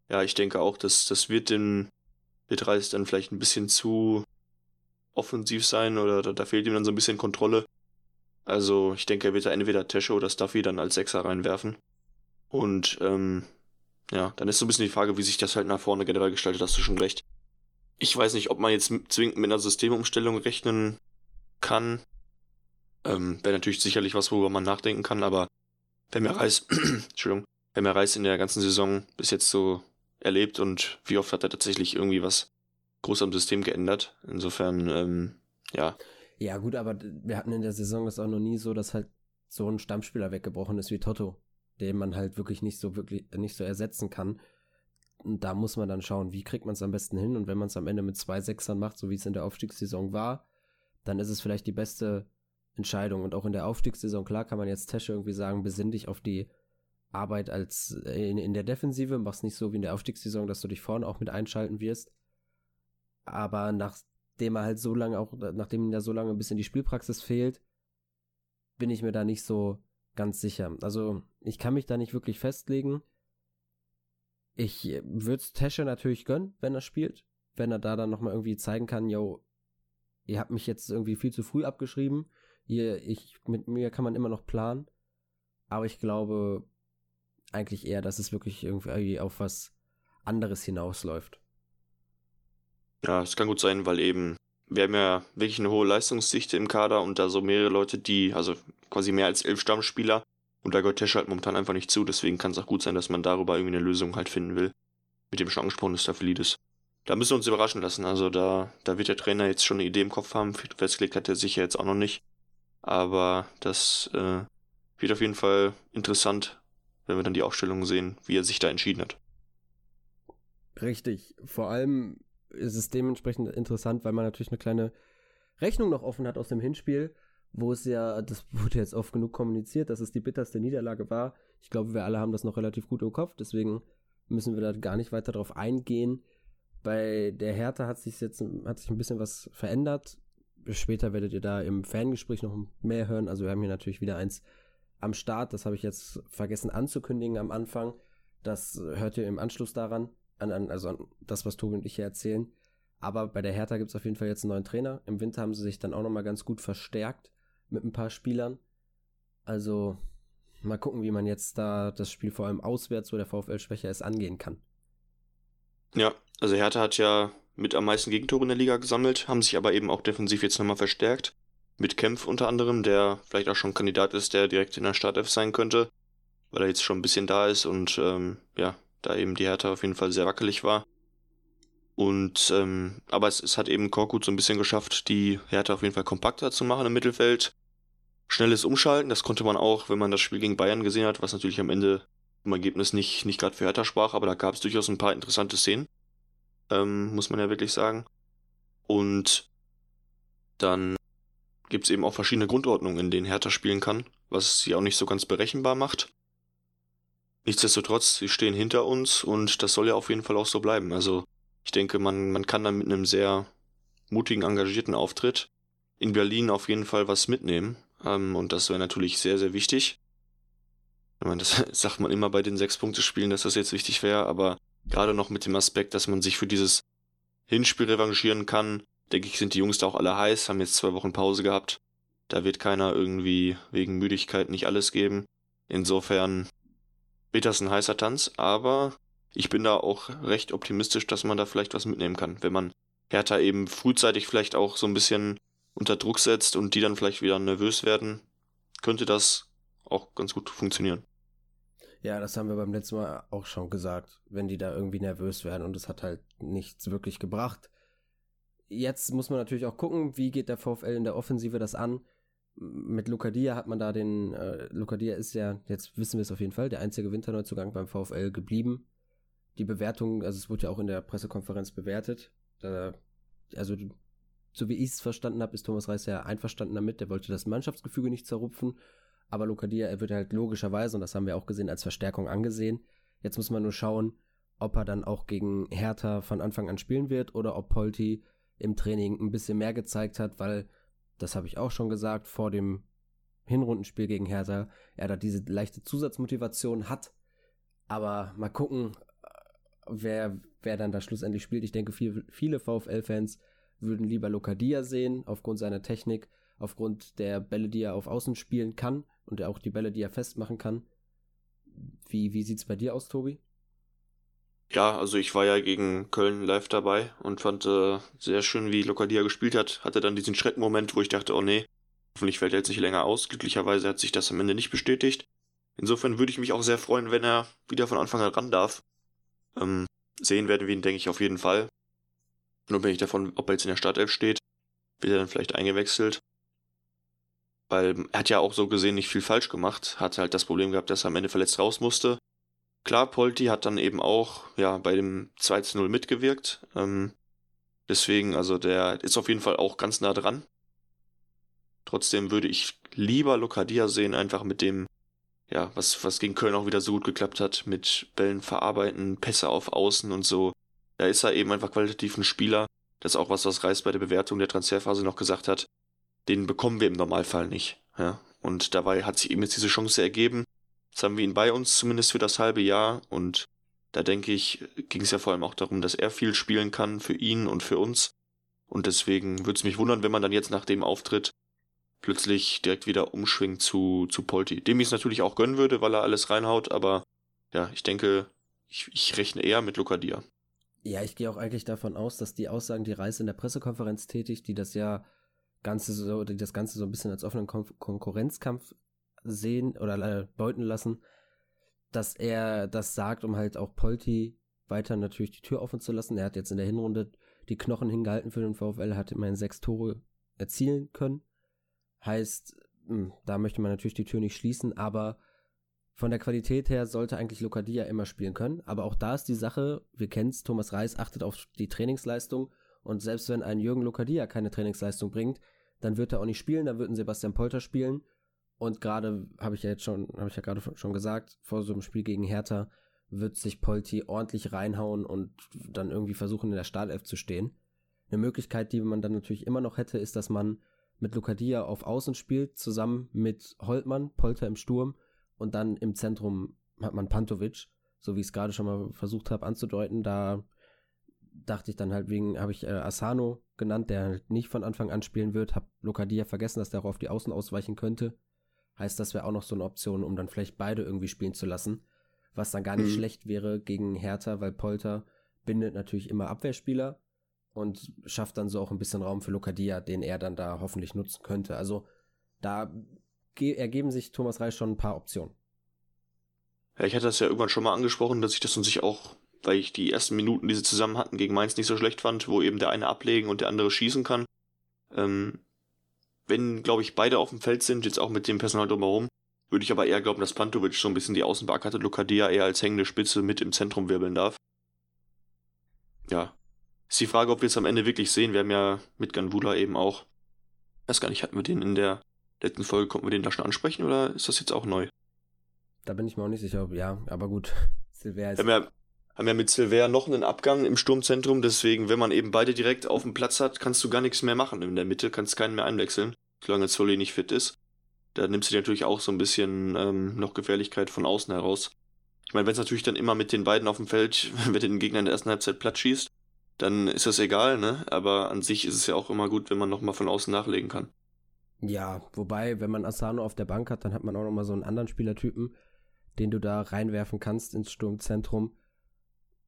ja, ich denke auch, dass das wird den wird Reis dann vielleicht ein bisschen zu offensiv sein oder da, da, fehlt ihm dann so ein bisschen Kontrolle. Also ich denke, er wird da entweder Tesche oder Stuffy dann als Sechser reinwerfen. Und ähm, ja, dann ist so ein bisschen die Frage, wie sich das halt nach vorne generell gestaltet, hast du schon recht. Ich weiß nicht, ob man jetzt zwingend mit einer Systemumstellung rechnen kann. Ähm, Wäre natürlich sicherlich was, worüber man nachdenken kann, aber wenn mir Reis, [CLEARS THROAT] Entschuldigung, wenn mir Reis in der ganzen Saison bis jetzt so erlebt und wie oft hat er tatsächlich irgendwie was groß am System geändert. Insofern, ähm, ja. Ja, gut, aber wir hatten in der Saison das auch noch nie so, dass halt so ein Stammspieler weggebrochen ist wie Toto, den man halt wirklich nicht so wirklich nicht so ersetzen kann. Und da muss man dann schauen, wie kriegt man es am besten hin. Und wenn man es am Ende mit zwei Sechsern macht, so wie es in der Aufstiegssaison war, dann ist es vielleicht die beste Entscheidung. Und auch in der Aufstiegssaison, klar kann man jetzt Tesche irgendwie sagen, besinn dich auf die Arbeit als in, in der Defensive, mach's nicht so wie in der Aufstiegssaison, dass du dich vorne auch mit einschalten wirst. Aber nachdem er halt so lange auch, nachdem ihm da so lange ein bisschen die Spielpraxis fehlt, bin ich mir da nicht so ganz sicher. Also ich kann mich da nicht wirklich festlegen. Ich würde es Tesche natürlich gönnen, wenn er spielt. Wenn er da dann nochmal irgendwie zeigen kann, yo, ihr habt mich jetzt irgendwie viel zu früh abgeschrieben. Ihr, ich, mit mir kann man immer noch planen. Aber ich glaube eigentlich eher, dass es wirklich irgendwie auf was anderes hinausläuft. Ja, es kann gut sein, weil eben wir haben ja wirklich eine hohe Leistungsdichte im Kader und da so mehrere Leute, die, also quasi mehr als elf Stammspieler und da gehört Tesch halt momentan einfach nicht zu, deswegen kann es auch gut sein, dass man darüber irgendwie eine Lösung halt finden will. Mit dem schon angesprochenen Staphylidis. Da müssen wir uns überraschen lassen, also da, da wird der Trainer jetzt schon eine Idee im Kopf haben, festgelegt hat er sicher jetzt auch noch nicht. Aber das äh, wird auf jeden Fall interessant, wenn wir dann die Aufstellung sehen, wie er sich da entschieden hat. Richtig. Vor allem ist es dementsprechend interessant, weil man natürlich eine kleine Rechnung noch offen hat aus dem Hinspiel, wo es ja, das [LAUGHS] wurde jetzt oft genug kommuniziert, dass es die bitterste Niederlage war. Ich glaube, wir alle haben das noch relativ gut im Kopf, deswegen müssen wir da gar nicht weiter drauf eingehen. Bei der Hertha hat sich jetzt hat sich ein bisschen was verändert. Später werdet ihr da im Fangespräch noch mehr hören. Also wir haben hier natürlich wieder eins am Start. Das habe ich jetzt vergessen anzukündigen am Anfang. Das hört ihr im Anschluss daran, an, an, also an das, was Tobi und ich hier erzählen. Aber bei der Hertha gibt es auf jeden Fall jetzt einen neuen Trainer. Im Winter haben sie sich dann auch nochmal ganz gut verstärkt mit ein paar Spielern. Also mal gucken, wie man jetzt da das Spiel vor allem auswärts, wo der VfL schwächer ist, angehen kann. Ja, also Hertha hat ja mit am meisten Gegentore in der Liga gesammelt, haben sich aber eben auch defensiv jetzt nochmal verstärkt. Mit Kempf unter anderem, der vielleicht auch schon Kandidat ist, der direkt in der Startelf sein könnte, weil er jetzt schon ein bisschen da ist und ähm, ja, da eben die Hertha auf jeden Fall sehr wackelig war. Und ähm, aber es, es hat eben Korkut so ein bisschen geschafft, die Hertha auf jeden Fall kompakter zu machen im Mittelfeld. Schnelles Umschalten, das konnte man auch, wenn man das Spiel gegen Bayern gesehen hat, was natürlich am Ende im Ergebnis nicht, nicht gerade für Hertha sprach, aber da gab es durchaus ein paar interessante Szenen. Ähm, muss man ja wirklich sagen. Und dann gibt es eben auch verschiedene Grundordnungen, in denen Hertha spielen kann, was sie auch nicht so ganz berechenbar macht. Nichtsdestotrotz, sie stehen hinter uns und das soll ja auf jeden Fall auch so bleiben. Also ich denke, man, man kann dann mit einem sehr mutigen, engagierten Auftritt in Berlin auf jeden Fall was mitnehmen. Ähm, und das wäre natürlich sehr, sehr wichtig. Ich meine, das [LAUGHS] sagt man immer bei den Sechs-Punkte-Spielen, dass das jetzt wichtig wäre, aber gerade noch mit dem Aspekt, dass man sich für dieses Hinspiel revanchieren kann, denke ich, sind die Jungs da auch alle heiß, haben jetzt zwei Wochen Pause gehabt. Da wird keiner irgendwie wegen Müdigkeit nicht alles geben. Insofern wird das ein heißer Tanz, aber ich bin da auch recht optimistisch, dass man da vielleicht was mitnehmen kann, wenn man Hertha eben frühzeitig vielleicht auch so ein bisschen unter Druck setzt und die dann vielleicht wieder nervös werden, könnte das auch ganz gut funktionieren. Ja, das haben wir beim letzten Mal auch schon gesagt, wenn die da irgendwie nervös werden und es hat halt nichts wirklich gebracht. Jetzt muss man natürlich auch gucken, wie geht der VfL in der Offensive das an. Mit Lucadia hat man da den, äh, Lucadia ist ja, jetzt wissen wir es auf jeden Fall, der einzige Winterneuzugang beim VfL geblieben. Die Bewertung, also es wurde ja auch in der Pressekonferenz bewertet. Da, also so wie ich es verstanden habe, ist Thomas Reis ja einverstanden damit. Der wollte das Mannschaftsgefüge nicht zerrupfen. Aber Lokadia, er wird halt logischerweise, und das haben wir auch gesehen, als Verstärkung angesehen. Jetzt muss man nur schauen, ob er dann auch gegen Hertha von Anfang an spielen wird oder ob Polti im Training ein bisschen mehr gezeigt hat, weil, das habe ich auch schon gesagt, vor dem Hinrundenspiel gegen Hertha, er da diese leichte Zusatzmotivation hat. Aber mal gucken, wer, wer dann da schlussendlich spielt. Ich denke, viel, viele VfL-Fans würden lieber Lokadia sehen, aufgrund seiner Technik, aufgrund der Bälle, die er auf Außen spielen kann und auch die Bälle, die er festmachen kann. Wie, wie sieht es bei dir aus, Tobi? Ja, also ich war ja gegen Köln live dabei und fand äh, sehr schön, wie Lokadia gespielt hat. Hatte dann diesen Schreckmoment, wo ich dachte, oh nee, hoffentlich fällt er jetzt nicht länger aus. Glücklicherweise hat sich das am Ende nicht bestätigt. Insofern würde ich mich auch sehr freuen, wenn er wieder von Anfang an ran darf. Ähm, sehen werden wir ihn, denke ich, auf jeden Fall. Unabhängig davon, ob er jetzt in der Startelf steht, wird er dann vielleicht eingewechselt. Weil er hat ja auch so gesehen nicht viel falsch gemacht, hat halt das Problem gehabt, dass er am Ende verletzt raus musste. Klar, Polti hat dann eben auch ja bei dem 2 zu 0 mitgewirkt. Ähm, deswegen, also der ist auf jeden Fall auch ganz nah dran. Trotzdem würde ich lieber Lokadia sehen, einfach mit dem, ja, was, was gegen Köln auch wieder so gut geklappt hat, mit Bällen verarbeiten, Pässe auf Außen und so. Da ist er eben einfach qualitativ ein Spieler. Das ist auch was, was Reis bei der Bewertung der Transferphase noch gesagt hat. Den bekommen wir im Normalfall nicht. Ja? Und dabei hat sich eben jetzt diese Chance ergeben. Jetzt haben wir ihn bei uns zumindest für das halbe Jahr und da denke ich, ging es ja vor allem auch darum, dass er viel spielen kann für ihn und für uns. Und deswegen würde es mich wundern, wenn man dann jetzt nach dem Auftritt plötzlich direkt wieder umschwingt zu, zu Polti. Dem ich es natürlich auch gönnen würde, weil er alles reinhaut, aber ja, ich denke, ich, ich rechne eher mit Lucadia. Ja, ich gehe auch eigentlich davon aus, dass die Aussagen, die Reis in der Pressekonferenz tätigt, die das ja Ganze so, die das Ganze so ein bisschen als offenen Kon Konkurrenzkampf sehen oder äh, deuten lassen, dass er das sagt, um halt auch Polti weiter natürlich die Tür offen zu lassen. Er hat jetzt in der Hinrunde die Knochen hingehalten für den VfL, hat immerhin sechs Tore erzielen können. Heißt, hm, da möchte man natürlich die Tür nicht schließen, aber von der Qualität her sollte eigentlich Lokadia immer spielen können. Aber auch da ist die Sache, wir kennen es, Thomas Reis achtet auf die Trainingsleistung und selbst wenn ein Jürgen Lokadia keine Trainingsleistung bringt, dann wird er auch nicht spielen, dann wird ein Sebastian Polter spielen. Und gerade habe ich ja jetzt schon, habe ich ja gerade schon gesagt, vor so einem Spiel gegen Hertha wird sich Polti ordentlich reinhauen und dann irgendwie versuchen, in der Startelf zu stehen. Eine Möglichkeit, die man dann natürlich immer noch hätte, ist, dass man mit Lucadia auf Außen spielt, zusammen mit Holtmann, Polter im Sturm und dann im Zentrum hat man Pantovic, so wie ich es gerade schon mal versucht habe anzudeuten. Da dachte ich dann halt wegen, habe ich äh, Asano genannt, der halt nicht von Anfang an spielen wird, habe Lokadia vergessen, dass der auch auf die Außen ausweichen könnte. Heißt, das wäre auch noch so eine Option, um dann vielleicht beide irgendwie spielen zu lassen. Was dann gar nicht mhm. schlecht wäre gegen Hertha, weil Polter bindet natürlich immer Abwehrspieler und schafft dann so auch ein bisschen Raum für Lokadia, den er dann da hoffentlich nutzen könnte. Also da ergeben sich Thomas Reis schon ein paar Optionen. Ja, ich hatte das ja irgendwann schon mal angesprochen, dass ich das an sich auch, weil ich die ersten Minuten, die sie zusammen hatten, gegen Mainz nicht so schlecht fand, wo eben der eine ablegen und der andere schießen kann. Ähm, wenn, glaube ich, beide auf dem Feld sind, jetzt auch mit dem Personal drumherum, würde ich aber eher glauben, dass Pantovic so ein bisschen die Außenback hatte, Lukadia eher als hängende Spitze mit im Zentrum wirbeln darf. Ja. Ist die Frage, ob wir es am Ende wirklich sehen. Wir haben ja mit Ganvula eben auch, weiß gar nicht, hatten wir den in der letzten Folge, konnten wir den da schon ansprechen oder ist das jetzt auch neu? Da bin ich mir auch nicht sicher, ob, ja, aber gut. [LAUGHS] Silver ist. Haben ja, haben ja mit Silver noch einen Abgang im Sturmzentrum, deswegen, wenn man eben beide direkt auf dem Platz hat, kannst du gar nichts mehr machen in der Mitte, kannst keinen mehr einwechseln, solange Zolli nicht fit ist. Da nimmst du dir natürlich auch so ein bisschen ähm, noch Gefährlichkeit von außen heraus. Ich meine, wenn es natürlich dann immer mit den beiden auf dem Feld, [LAUGHS] wenn du den Gegner in der ersten Halbzeit platt schießt, dann ist das egal, ne? Aber an sich ist es ja auch immer gut, wenn man nochmal von außen nachlegen kann. Ja, wobei, wenn man Asano auf der Bank hat, dann hat man auch nochmal so einen anderen Spielertypen, den du da reinwerfen kannst ins Sturmzentrum.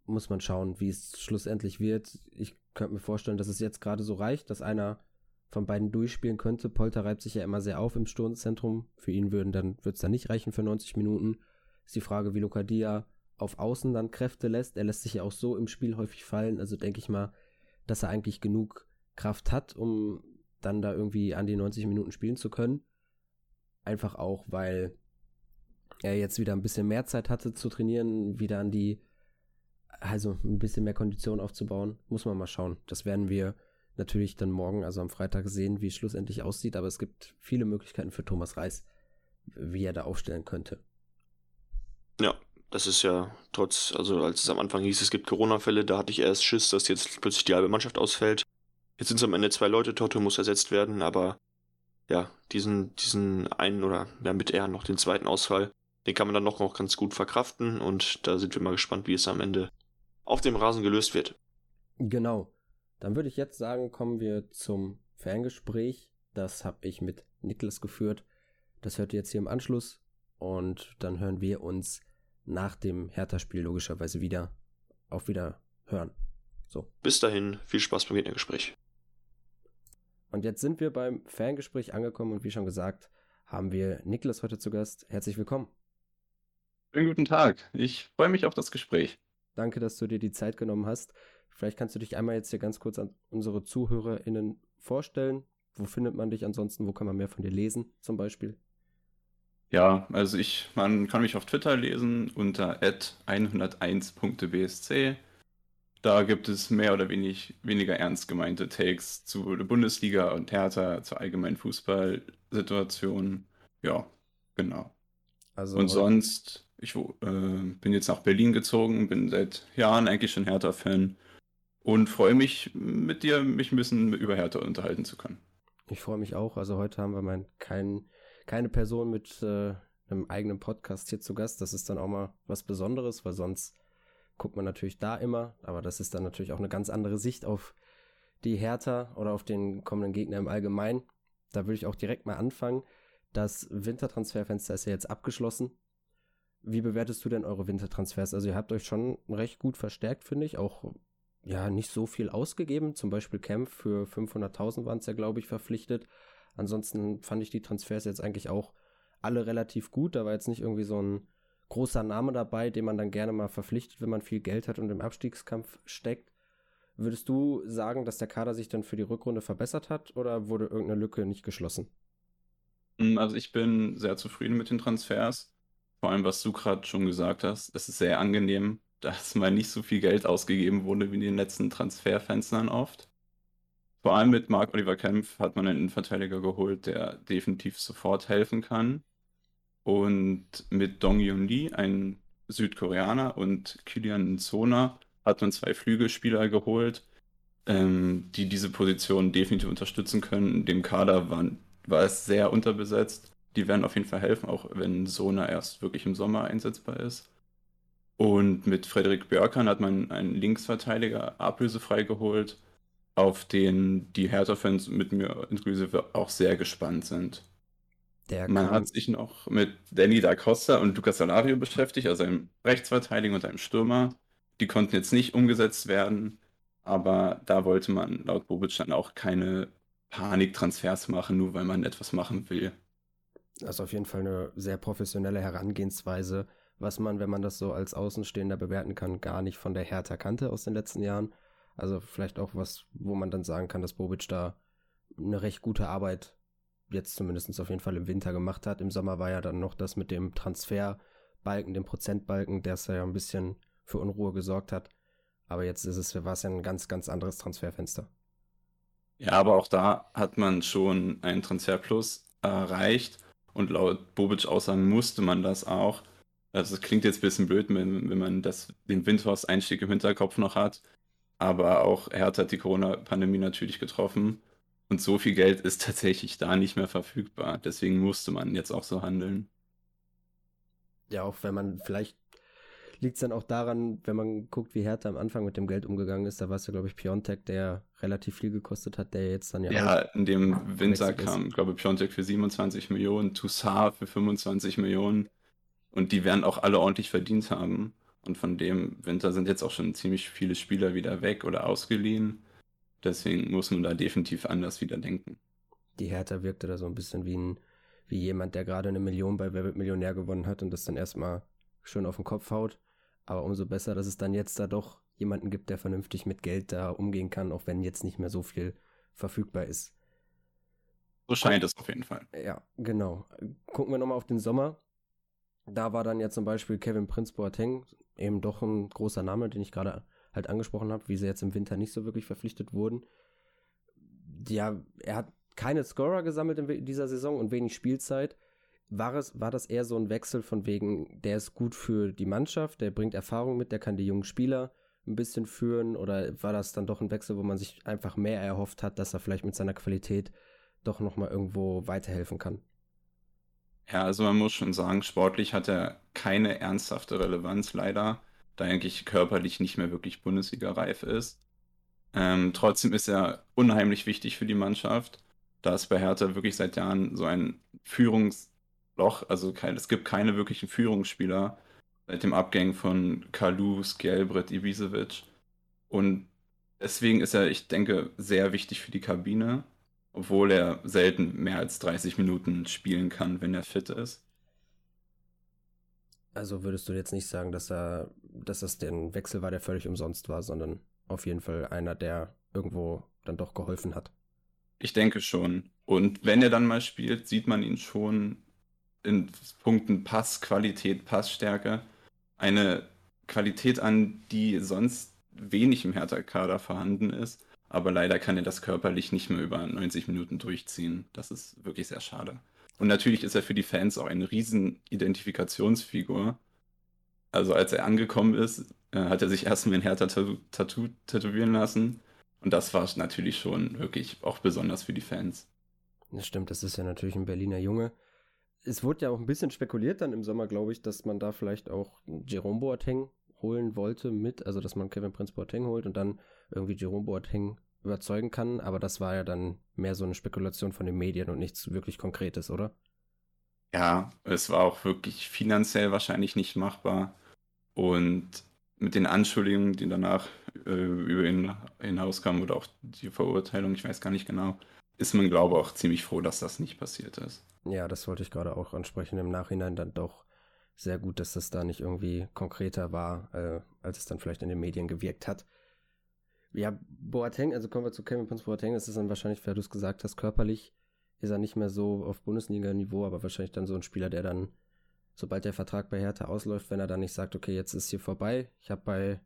Muss man schauen, wie es schlussendlich wird. Ich könnte mir vorstellen, dass es jetzt gerade so reicht, dass einer von beiden durchspielen könnte. Polter reibt sich ja immer sehr auf im Sturmzentrum. Für ihn würden dann, wird es dann nicht reichen für 90 Minuten. Ist die Frage, wie Lokadia auf Außen dann Kräfte lässt. Er lässt sich ja auch so im Spiel häufig fallen. Also denke ich mal, dass er eigentlich genug Kraft hat, um dann da irgendwie an die 90 Minuten spielen zu können. Einfach auch, weil er jetzt wieder ein bisschen mehr Zeit hatte zu trainieren, wieder an die, also ein bisschen mehr Kondition aufzubauen. Muss man mal schauen. Das werden wir natürlich dann morgen, also am Freitag, sehen, wie es schlussendlich aussieht. Aber es gibt viele Möglichkeiten für Thomas Reis, wie er da aufstellen könnte. Ja, das ist ja trotz, also als es am Anfang hieß, es gibt Corona-Fälle, da hatte ich erst Schiss, dass jetzt plötzlich die halbe Mannschaft ausfällt. Jetzt sind es am Ende zwei Leute, Toto muss ersetzt werden, aber ja, diesen, diesen einen oder ja, mit er noch den zweiten Ausfall, den kann man dann noch, noch ganz gut verkraften und da sind wir mal gespannt, wie es am Ende auf dem Rasen gelöst wird. Genau. Dann würde ich jetzt sagen, kommen wir zum Ferngespräch. Das habe ich mit Niklas geführt. Das hört ihr jetzt hier im Anschluss und dann hören wir uns nach dem Hertha-Spiel logischerweise wieder auf wieder hören. So. Bis dahin, viel Spaß beim Gegnergespräch. Und jetzt sind wir beim Ferngespräch angekommen und wie schon gesagt, haben wir Niklas heute zu Gast. Herzlich willkommen. Schönen guten Tag. Ich freue mich auf das Gespräch. Danke, dass du dir die Zeit genommen hast. Vielleicht kannst du dich einmal jetzt hier ganz kurz an unsere ZuhörerInnen vorstellen. Wo findet man dich ansonsten? Wo kann man mehr von dir lesen, zum Beispiel? Ja, also ich, man kann mich auf Twitter lesen unter 101.bsc. Da gibt es mehr oder wenig, weniger ernst gemeinte Takes zu der Bundesliga und Hertha, zur allgemeinen Fußballsituation. Ja, genau. Also, und sonst, ich äh, bin jetzt nach Berlin gezogen, bin seit Jahren eigentlich schon Hertha-Fan und freue mich, mit dir mich ein bisschen über Hertha unterhalten zu können. Ich freue mich auch. Also heute haben wir mal keinen keine Person mit äh, einem eigenen Podcast hier zu Gast. Das ist dann auch mal was Besonderes, weil sonst guckt man natürlich da immer, aber das ist dann natürlich auch eine ganz andere Sicht auf die Hertha oder auf den kommenden Gegner im Allgemeinen. Da würde ich auch direkt mal anfangen. Das Wintertransferfenster ist ja jetzt abgeschlossen. Wie bewertest du denn eure Wintertransfers? Also ihr habt euch schon recht gut verstärkt, finde ich. Auch ja nicht so viel ausgegeben. Zum Beispiel Kempf für 500.000 waren es ja, glaube ich, verpflichtet. Ansonsten fand ich die Transfers jetzt eigentlich auch alle relativ gut. Da war jetzt nicht irgendwie so ein großer Name dabei, den man dann gerne mal verpflichtet, wenn man viel Geld hat und im Abstiegskampf steckt. Würdest du sagen, dass der Kader sich dann für die Rückrunde verbessert hat oder wurde irgendeine Lücke nicht geschlossen? Mm, also ich bin sehr zufrieden mit den Transfers. Vor allem, was du gerade schon gesagt hast. Es ist sehr angenehm, [LAUGHS] dass mal nicht so viel Geld ausgegeben wurde wie in den letzten Transferfenstern oft. Vor allem mit Mark Oliver Kempf hat man einen Innenverteidiger geholt, der definitiv sofort helfen kann. Und mit Dong Yun Lee, ein Südkoreaner, und Kilian Nzona hat man zwei Flügelspieler geholt, ähm, die diese Position definitiv unterstützen können. In dem Kader waren, war es sehr unterbesetzt. Die werden auf jeden Fall helfen, auch wenn Sona erst wirklich im Sommer einsetzbar ist. Und mit Frederik Björkan hat man einen Linksverteidiger ablösefrei geholt, auf den die Hertha-Fans mit mir inklusive auch sehr gespannt sind. Der man hat sich noch mit Danny da Costa und Lucas Salario beschäftigt, also einem Rechtsverteidiger und einem Stürmer. Die konnten jetzt nicht umgesetzt werden. Aber da wollte man laut Bobic dann auch keine Paniktransfers machen, nur weil man etwas machen will. Also auf jeden Fall eine sehr professionelle Herangehensweise, was man, wenn man das so als Außenstehender bewerten kann, gar nicht von der Hertha kannte aus den letzten Jahren. Also vielleicht auch was, wo man dann sagen kann, dass Bobic da eine recht gute Arbeit jetzt zumindest auf jeden Fall im Winter gemacht hat. Im Sommer war ja dann noch das mit dem Transferbalken, dem Prozentbalken, der es ja ein bisschen für Unruhe gesorgt hat. Aber jetzt ist es, war es ja ein ganz, ganz anderes Transferfenster. Ja, aber auch da hat man schon einen Transferplus erreicht und laut Bobic Aussagen musste man das auch. Also es klingt jetzt ein bisschen blöd, wenn, wenn man das, den Windhorst-Einstieg im Hinterkopf noch hat. Aber auch Hertha hat die Corona-Pandemie natürlich getroffen. Und so viel Geld ist [LAUGHS] tatsächlich da nicht mehr verfügbar. Deswegen musste man jetzt auch so handeln. Ja, auch wenn man vielleicht liegt es dann auch daran, wenn man guckt, wie Hertha am Anfang mit dem Geld umgegangen ist, da war es ja, glaube ich, Piontek, der relativ viel gekostet hat, der jetzt dann ja. Ja, in dem Winter kam, glaube ich, Piontek für 27 Millionen, Toussaint für 25 Millionen und die werden auch alle ordentlich verdient haben. Und von dem Winter sind jetzt auch schon ziemlich viele Spieler wieder weg oder ausgeliehen. Deswegen muss man da definitiv anders wieder denken. Die Hertha wirkte da so ein bisschen wie ein, wie jemand, der gerade eine Million bei Wer wird Millionär gewonnen hat und das dann erstmal schön auf den Kopf haut. Aber umso besser, dass es dann jetzt da doch jemanden gibt, der vernünftig mit Geld da umgehen kann, auch wenn jetzt nicht mehr so viel verfügbar ist. So scheint es auf jeden Fall. Ja, genau. Gucken wir nochmal auf den Sommer. Da war dann ja zum Beispiel Kevin Prince Boateng, eben doch ein großer Name, den ich gerade halt angesprochen habe, wie sie jetzt im Winter nicht so wirklich verpflichtet wurden. Ja, er hat keine Scorer gesammelt in dieser Saison und wenig Spielzeit war, es, war das eher so ein Wechsel von wegen, der ist gut für die Mannschaft, der bringt Erfahrung mit, der kann die jungen Spieler ein bisschen führen oder war das dann doch ein Wechsel, wo man sich einfach mehr erhofft hat, dass er vielleicht mit seiner Qualität doch nochmal irgendwo weiterhelfen kann? Ja, also man muss schon sagen, sportlich hat er keine ernsthafte Relevanz leider, da er eigentlich körperlich nicht mehr wirklich Bundesliga-reif ist. Ähm, trotzdem ist er unheimlich wichtig für die Mannschaft, da es bei Hertha wirklich seit Jahren so ein Führungs- Loch. Also kein, es gibt keine wirklichen Führungsspieler seit dem Abgang von Kalu, Skjelbred, Ibisevic. Und deswegen ist er, ich denke, sehr wichtig für die Kabine, obwohl er selten mehr als 30 Minuten spielen kann, wenn er fit ist. Also würdest du jetzt nicht sagen, dass er, dass das der Wechsel war, der völlig umsonst war, sondern auf jeden Fall einer, der irgendwo dann doch geholfen hat. Ich denke schon. Und wenn er dann mal spielt, sieht man ihn schon in Punkten Passqualität, Passstärke eine Qualität an, die sonst wenig im Hertha-Kader vorhanden ist. Aber leider kann er das körperlich nicht mehr über 90 Minuten durchziehen. Das ist wirklich sehr schade. Und natürlich ist er für die Fans auch eine riesen Identifikationsfigur. Also als er angekommen ist, äh, hat er sich erstmal ein Hertha-Tattoo tätowieren lassen. Und das war natürlich schon wirklich auch besonders für die Fans. Das stimmt, das ist ja natürlich ein Berliner Junge es wurde ja auch ein bisschen spekuliert dann im Sommer, glaube ich, dass man da vielleicht auch Jerome Boateng holen wollte mit, also dass man Kevin Prince Boateng holt und dann irgendwie Jerome Boateng überzeugen kann, aber das war ja dann mehr so eine Spekulation von den Medien und nichts wirklich Konkretes, oder? Ja, es war auch wirklich finanziell wahrscheinlich nicht machbar und mit den Anschuldigungen, die danach äh, über ihn hinauskamen oder auch die Verurteilung, ich weiß gar nicht genau, ist man, glaube ich, auch ziemlich froh, dass das nicht passiert ist. Ja, das wollte ich gerade auch ansprechen. Im Nachhinein dann doch sehr gut, dass das da nicht irgendwie konkreter war, äh, als es dann vielleicht in den Medien gewirkt hat. Ja, Boateng, also kommen wir zu Kevin Prince Boateng, das ist dann wahrscheinlich, wie du es gesagt hast, körperlich ist er nicht mehr so auf Bundesliga-Niveau, aber wahrscheinlich dann so ein Spieler, der dann, sobald der Vertrag bei Hertha ausläuft, wenn er dann nicht sagt, okay, jetzt ist hier vorbei, ich habe bei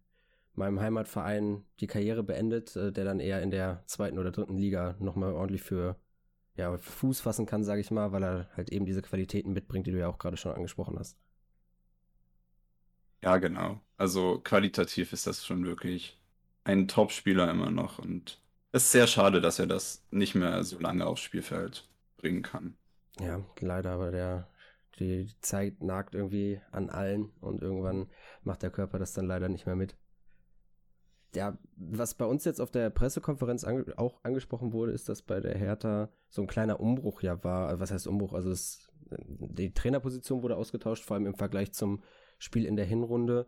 meinem Heimatverein die Karriere beendet, äh, der dann eher in der zweiten oder dritten Liga nochmal ordentlich für ja, Fuß fassen kann, sage ich mal, weil er halt eben diese Qualitäten mitbringt, die du ja auch gerade schon angesprochen hast. Ja, genau. Also qualitativ ist das schon wirklich ein Top-Spieler immer noch und es ist sehr schade, dass er das nicht mehr so lange aufs Spielfeld bringen kann. Ja, leider, aber der, die Zeit nagt irgendwie an allen und irgendwann macht der Körper das dann leider nicht mehr mit. Ja, was bei uns jetzt auf der Pressekonferenz ange auch angesprochen wurde, ist, dass bei der Hertha so ein kleiner Umbruch ja war. Also was heißt Umbruch? Also es, die Trainerposition wurde ausgetauscht, vor allem im Vergleich zum Spiel in der Hinrunde.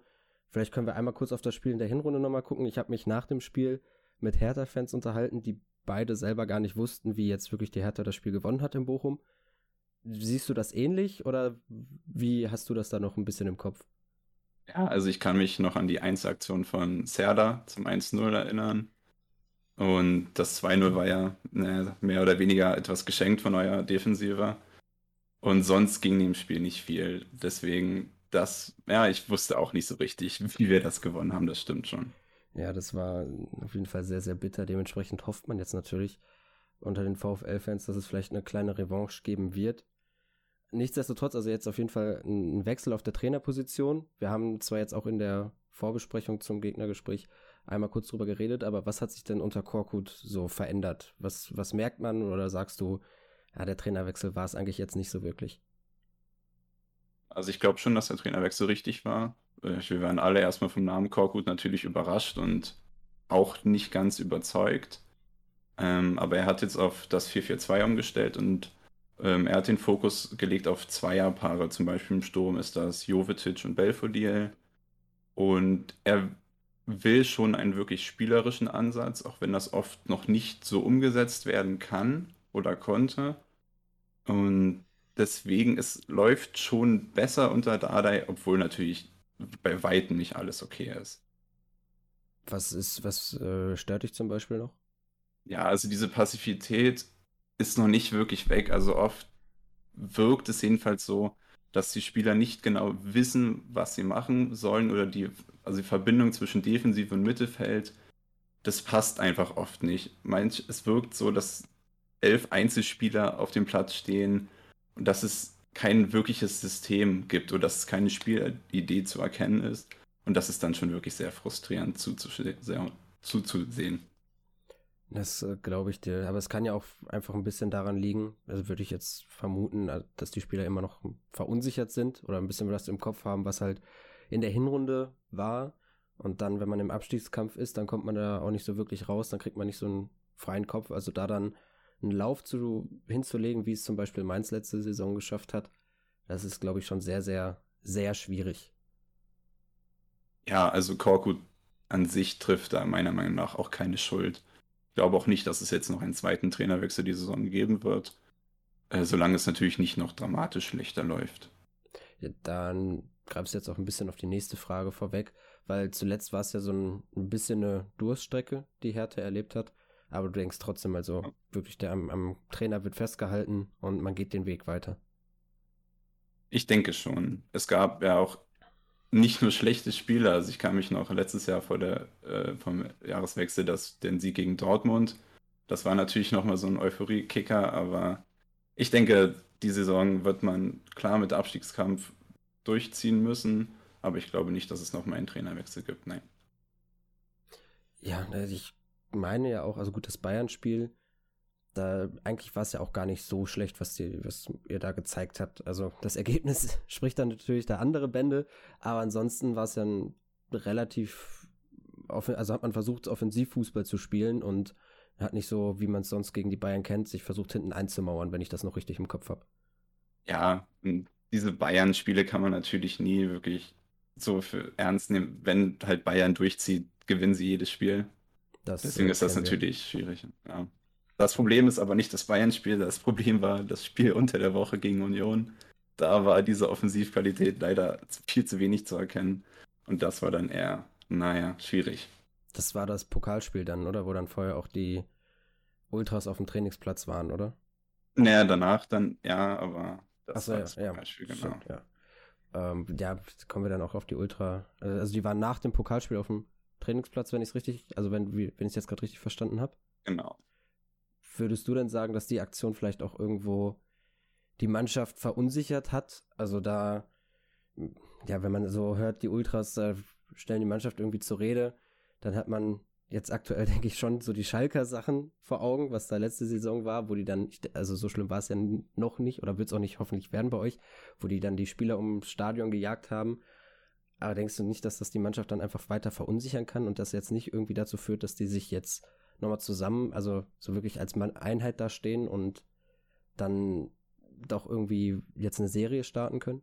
Vielleicht können wir einmal kurz auf das Spiel in der Hinrunde nochmal gucken. Ich habe mich nach dem Spiel mit Hertha-Fans unterhalten, die beide selber gar nicht wussten, wie jetzt wirklich die Hertha das Spiel gewonnen hat in Bochum. Siehst du das ähnlich oder wie hast du das da noch ein bisschen im Kopf? Ja, also ich kann mich noch an die Einzelaktion von Serda zum 1-0 erinnern. Und das 2-0 war ja ne, mehr oder weniger etwas geschenkt von eurer Defensive. Und sonst ging dem Spiel nicht viel. Deswegen das, ja, ich wusste auch nicht so richtig, wie wir das gewonnen haben, das stimmt schon. Ja, das war auf jeden Fall sehr, sehr bitter. Dementsprechend hofft man jetzt natürlich unter den VfL-Fans, dass es vielleicht eine kleine Revanche geben wird. Nichtsdestotrotz, also jetzt auf jeden Fall ein Wechsel auf der Trainerposition. Wir haben zwar jetzt auch in der Vorbesprechung zum Gegnergespräch einmal kurz drüber geredet, aber was hat sich denn unter Korkut so verändert? Was, was merkt man oder sagst du, ja, der Trainerwechsel war es eigentlich jetzt nicht so wirklich? Also ich glaube schon, dass der Trainerwechsel richtig war. Äh, wir waren alle erstmal vom Namen Korkut natürlich überrascht und auch nicht ganz überzeugt. Ähm, aber er hat jetzt auf das 4-4-2 umgestellt und ähm, er hat den Fokus gelegt auf Zweierpaare. Zum Beispiel im Sturm ist das Jovetic und Belfodil. Und er will schon einen wirklich spielerischen Ansatz, auch wenn das oft noch nicht so umgesetzt werden kann oder konnte. Und deswegen, es läuft schon besser unter Dardai, obwohl natürlich bei Weitem nicht alles okay ist. Was ist, was äh, stört dich zum Beispiel noch? Ja, also diese Passivität ist noch nicht wirklich weg. Also oft wirkt es jedenfalls so, dass die Spieler nicht genau wissen, was sie machen sollen oder die, also die Verbindung zwischen Defensive und Mittelfeld, das passt einfach oft nicht. Manch, es wirkt so, dass elf Einzelspieler auf dem Platz stehen, und dass es kein wirkliches System gibt oder dass es keine Spielidee zu erkennen ist. Und das ist dann schon wirklich sehr frustrierend zuzusehen. Das äh, glaube ich dir. Aber es kann ja auch einfach ein bisschen daran liegen, also würde ich jetzt vermuten, äh, dass die Spieler immer noch verunsichert sind oder ein bisschen was im Kopf haben, was halt in der Hinrunde war. Und dann, wenn man im Abstiegskampf ist, dann kommt man da auch nicht so wirklich raus, dann kriegt man nicht so einen freien Kopf. Also da dann einen Lauf zu, hinzulegen, wie es zum Beispiel Mainz letzte Saison geschafft hat, das ist, glaube ich, schon sehr, sehr, sehr schwierig. Ja, also Korkut an sich trifft da meiner Meinung nach auch keine Schuld. Ich glaube auch nicht, dass es jetzt noch einen zweiten Trainerwechsel die Saison geben wird, äh, solange es natürlich nicht noch dramatisch schlechter läuft. Ja, dann greifst du jetzt auch ein bisschen auf die nächste Frage vorweg, weil zuletzt war es ja so ein, ein bisschen eine Durststrecke, die Hertha erlebt hat. Aber du denkst trotzdem, also wirklich, der am, am Trainer wird festgehalten und man geht den Weg weiter. Ich denke schon. Es gab ja auch nicht nur schlechte Spiele. Also ich kann mich noch letztes Jahr vor der äh, vom Jahreswechsel, das, den Sieg gegen Dortmund, das war natürlich nochmal so ein Euphorie-Kicker, aber ich denke, die Saison wird man klar mit Abstiegskampf durchziehen müssen, aber ich glaube nicht, dass es nochmal einen Trainerwechsel gibt. Nein. Ja, also ich meine ja auch, also gut, das Bayern-Spiel, da eigentlich war es ja auch gar nicht so schlecht, was, die, was ihr da gezeigt habt. Also das Ergebnis [LAUGHS] spricht dann natürlich da andere Bände, aber ansonsten war es ja ein relativ, also hat man versucht, Offensivfußball zu spielen und hat nicht so, wie man es sonst gegen die Bayern kennt, sich versucht hinten einzumauern, wenn ich das noch richtig im Kopf habe. Ja, diese Bayern-Spiele kann man natürlich nie wirklich so für ernst nehmen. Wenn halt Bayern durchzieht, gewinnen sie jedes Spiel. Das Deswegen ist das natürlich schwierig. Ja. Das Problem ist aber nicht das Bayern-Spiel, das Problem war das Spiel unter der Woche gegen Union. Da war diese Offensivqualität leider viel zu wenig zu erkennen. Und das war dann eher, naja, schwierig. Das war das Pokalspiel dann, oder? Wo dann vorher auch die Ultras auf dem Trainingsplatz waren, oder? Naja, danach dann, ja, aber das Achso, war das ja, Pokalspiel, ja, genau. Ja. Ähm, ja, kommen wir dann auch auf die Ultra. Also die waren nach dem Pokalspiel auf dem Trainingsplatz, wenn ich es richtig, also wenn, wenn ich es jetzt gerade richtig verstanden habe. Genau. Würdest du denn sagen, dass die Aktion vielleicht auch irgendwo die Mannschaft verunsichert hat? Also da, ja, wenn man so hört, die Ultras äh, stellen die Mannschaft irgendwie zur Rede, dann hat man jetzt aktuell, [LAUGHS] denke ich, schon so die Schalker Sachen vor Augen, was da letzte Saison war, wo die dann, also so schlimm war es ja noch nicht oder wird es auch nicht hoffentlich werden bei euch, wo die dann die Spieler ums Stadion gejagt haben. Aber denkst du nicht, dass das die Mannschaft dann einfach weiter verunsichern kann und das jetzt nicht irgendwie dazu führt, dass die sich jetzt nochmal zusammen, also so wirklich als Einheit da stehen und dann doch irgendwie jetzt eine Serie starten können?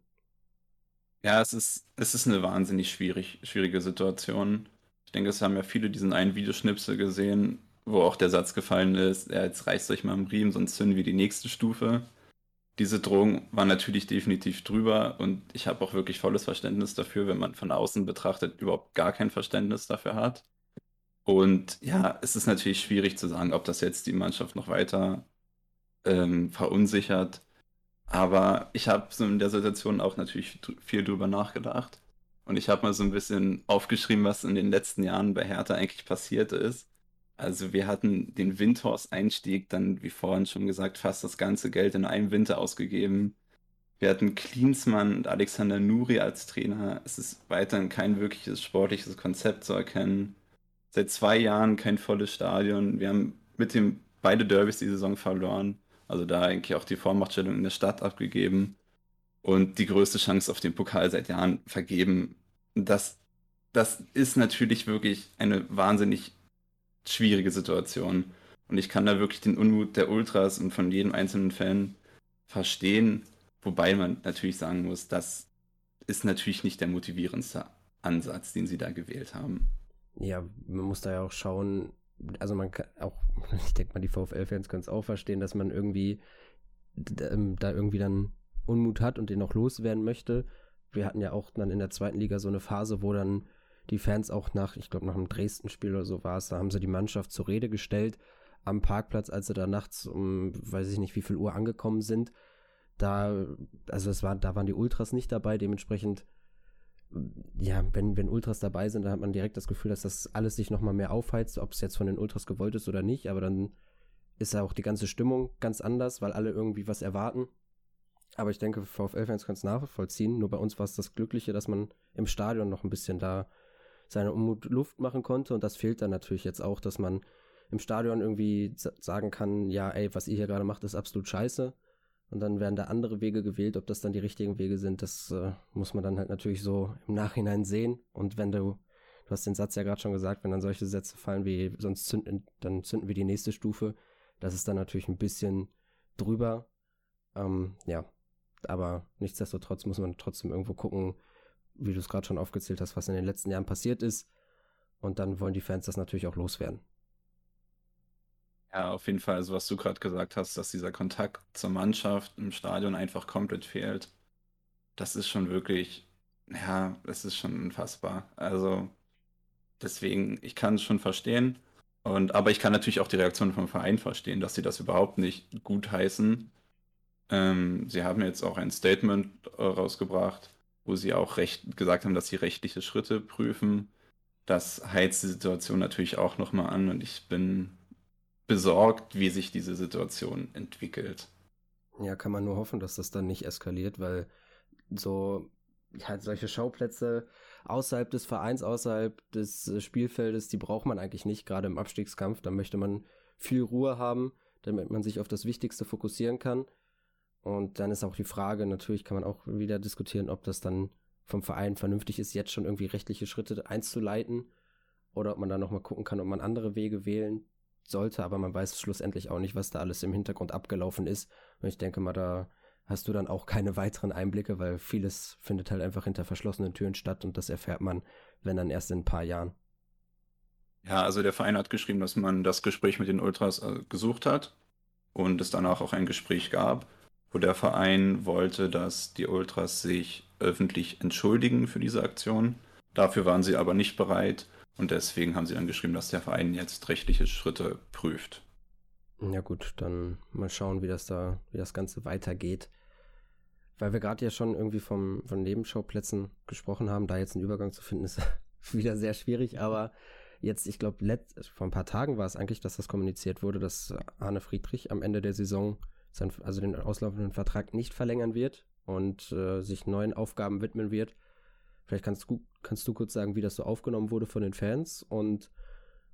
Ja, es ist, es ist eine wahnsinnig schwierig, schwierige Situation. Ich denke, es haben ja viele diesen einen Videoschnipsel gesehen, wo auch der Satz gefallen ist, ja, jetzt reißt euch mal im Riemen, sonst zünden wir die nächste Stufe. Diese Drohung war natürlich definitiv drüber und ich habe auch wirklich volles Verständnis dafür, wenn man von außen betrachtet überhaupt gar kein Verständnis dafür hat. Und ja, es ist natürlich schwierig zu sagen, ob das jetzt die Mannschaft noch weiter ähm, verunsichert. Aber ich habe so in der Situation auch natürlich viel drüber nachgedacht. Und ich habe mal so ein bisschen aufgeschrieben, was in den letzten Jahren bei Hertha eigentlich passiert ist. Also wir hatten den Windhorst-Einstieg, dann, wie vorhin schon gesagt, fast das ganze Geld in einem Winter ausgegeben. Wir hatten Klinsmann und Alexander Nuri als Trainer. Es ist weiterhin kein wirkliches sportliches Konzept zu erkennen. Seit zwei Jahren kein volles Stadion. Wir haben mit dem beide Derbys die Saison verloren. Also da eigentlich auch die Vormachtstellung in der Stadt abgegeben und die größte Chance auf den Pokal seit Jahren vergeben. Das, das ist natürlich wirklich eine wahnsinnig schwierige Situation. Und ich kann da wirklich den Unmut der Ultras und von jedem einzelnen Fan verstehen. Wobei man natürlich sagen muss, das ist natürlich nicht der motivierendste Ansatz, den sie da gewählt haben. Ja, man muss da ja auch schauen, also man kann auch, [LAUGHS] ich denke mal, die VfL-Fans können es auch verstehen, dass man irgendwie ähm, da irgendwie dann Unmut hat und den auch loswerden möchte. Wir hatten ja auch dann in der zweiten Liga so eine Phase, wo dann die Fans auch nach, ich glaube, nach einem Dresden-Spiel oder so war es, da haben sie die Mannschaft zur Rede gestellt am Parkplatz, als sie da nachts um, weiß ich nicht, wie viel Uhr angekommen sind. Da, also es war, da waren die Ultras nicht dabei, dementsprechend ja, wenn, wenn Ultras dabei sind, dann hat man direkt das Gefühl, dass das alles sich nochmal mehr aufheizt, ob es jetzt von den Ultras gewollt ist oder nicht, aber dann ist ja auch die ganze Stimmung ganz anders, weil alle irgendwie was erwarten. Aber ich denke, VfL-Fans können es nachvollziehen. Nur bei uns war es das Glückliche, dass man im Stadion noch ein bisschen da seine Unmut Luft machen konnte. Und das fehlt dann natürlich jetzt auch, dass man im Stadion irgendwie sagen kann, ja, ey, was ihr hier gerade macht, ist absolut scheiße. Und dann werden da andere Wege gewählt. Ob das dann die richtigen Wege sind, das äh, muss man dann halt natürlich so im Nachhinein sehen. Und wenn du, du hast den Satz ja gerade schon gesagt, wenn dann solche Sätze fallen wie, sonst zünden, dann zünden wir die nächste Stufe. Das ist dann natürlich ein bisschen drüber. Ähm, ja, aber nichtsdestotrotz muss man trotzdem irgendwo gucken, wie du es gerade schon aufgezählt hast, was in den letzten Jahren passiert ist. Und dann wollen die Fans das natürlich auch loswerden. Ja, auf jeden Fall, also was du gerade gesagt hast, dass dieser Kontakt zur Mannschaft im Stadion einfach komplett fehlt. Das ist schon wirklich, ja, das ist schon unfassbar. Also deswegen, ich kann es schon verstehen. Und, aber ich kann natürlich auch die Reaktion vom Verein verstehen, dass sie das überhaupt nicht gut heißen. Ähm, sie haben jetzt auch ein Statement äh, rausgebracht, wo sie auch recht gesagt haben, dass sie rechtliche Schritte prüfen. Das heizt die Situation natürlich auch nochmal an und ich bin besorgt, wie sich diese Situation entwickelt. Ja, kann man nur hoffen, dass das dann nicht eskaliert, weil so halt solche Schauplätze außerhalb des Vereins, außerhalb des äh, Spielfeldes, die braucht man eigentlich nicht, gerade im Abstiegskampf. Da möchte man viel Ruhe haben, damit man sich auf das Wichtigste fokussieren kann. Und dann ist auch die Frage, natürlich kann man auch wieder diskutieren, ob das dann vom Verein vernünftig ist, jetzt schon irgendwie rechtliche Schritte einzuleiten oder ob man da nochmal gucken kann, ob man andere Wege wählen sollte, aber man weiß schlussendlich auch nicht, was da alles im Hintergrund abgelaufen ist. Und ich denke mal, da hast du dann auch keine weiteren Einblicke, weil vieles findet halt einfach hinter verschlossenen Türen statt und das erfährt man, wenn dann erst in ein paar Jahren. Ja, also der Verein hat geschrieben, dass man das Gespräch mit den Ultras äh, gesucht hat und es danach auch ein Gespräch gab, wo der Verein wollte, dass die Ultras sich öffentlich entschuldigen für diese Aktion. Dafür waren sie aber nicht bereit und deswegen haben sie dann geschrieben, dass der Verein jetzt rechtliche Schritte prüft. Ja gut, dann mal schauen, wie das da, wie das Ganze weitergeht. Weil wir gerade ja schon irgendwie vom, von Nebenschauplätzen gesprochen haben, da jetzt einen Übergang zu finden, ist [LAUGHS] wieder sehr schwierig, aber jetzt, ich glaube, vor ein paar Tagen war es eigentlich, dass das kommuniziert wurde, dass Arne Friedrich am Ende der Saison sein, also den auslaufenden Vertrag nicht verlängern wird und äh, sich neuen Aufgaben widmen wird. Vielleicht kannst du, kannst du kurz sagen, wie das so aufgenommen wurde von den Fans und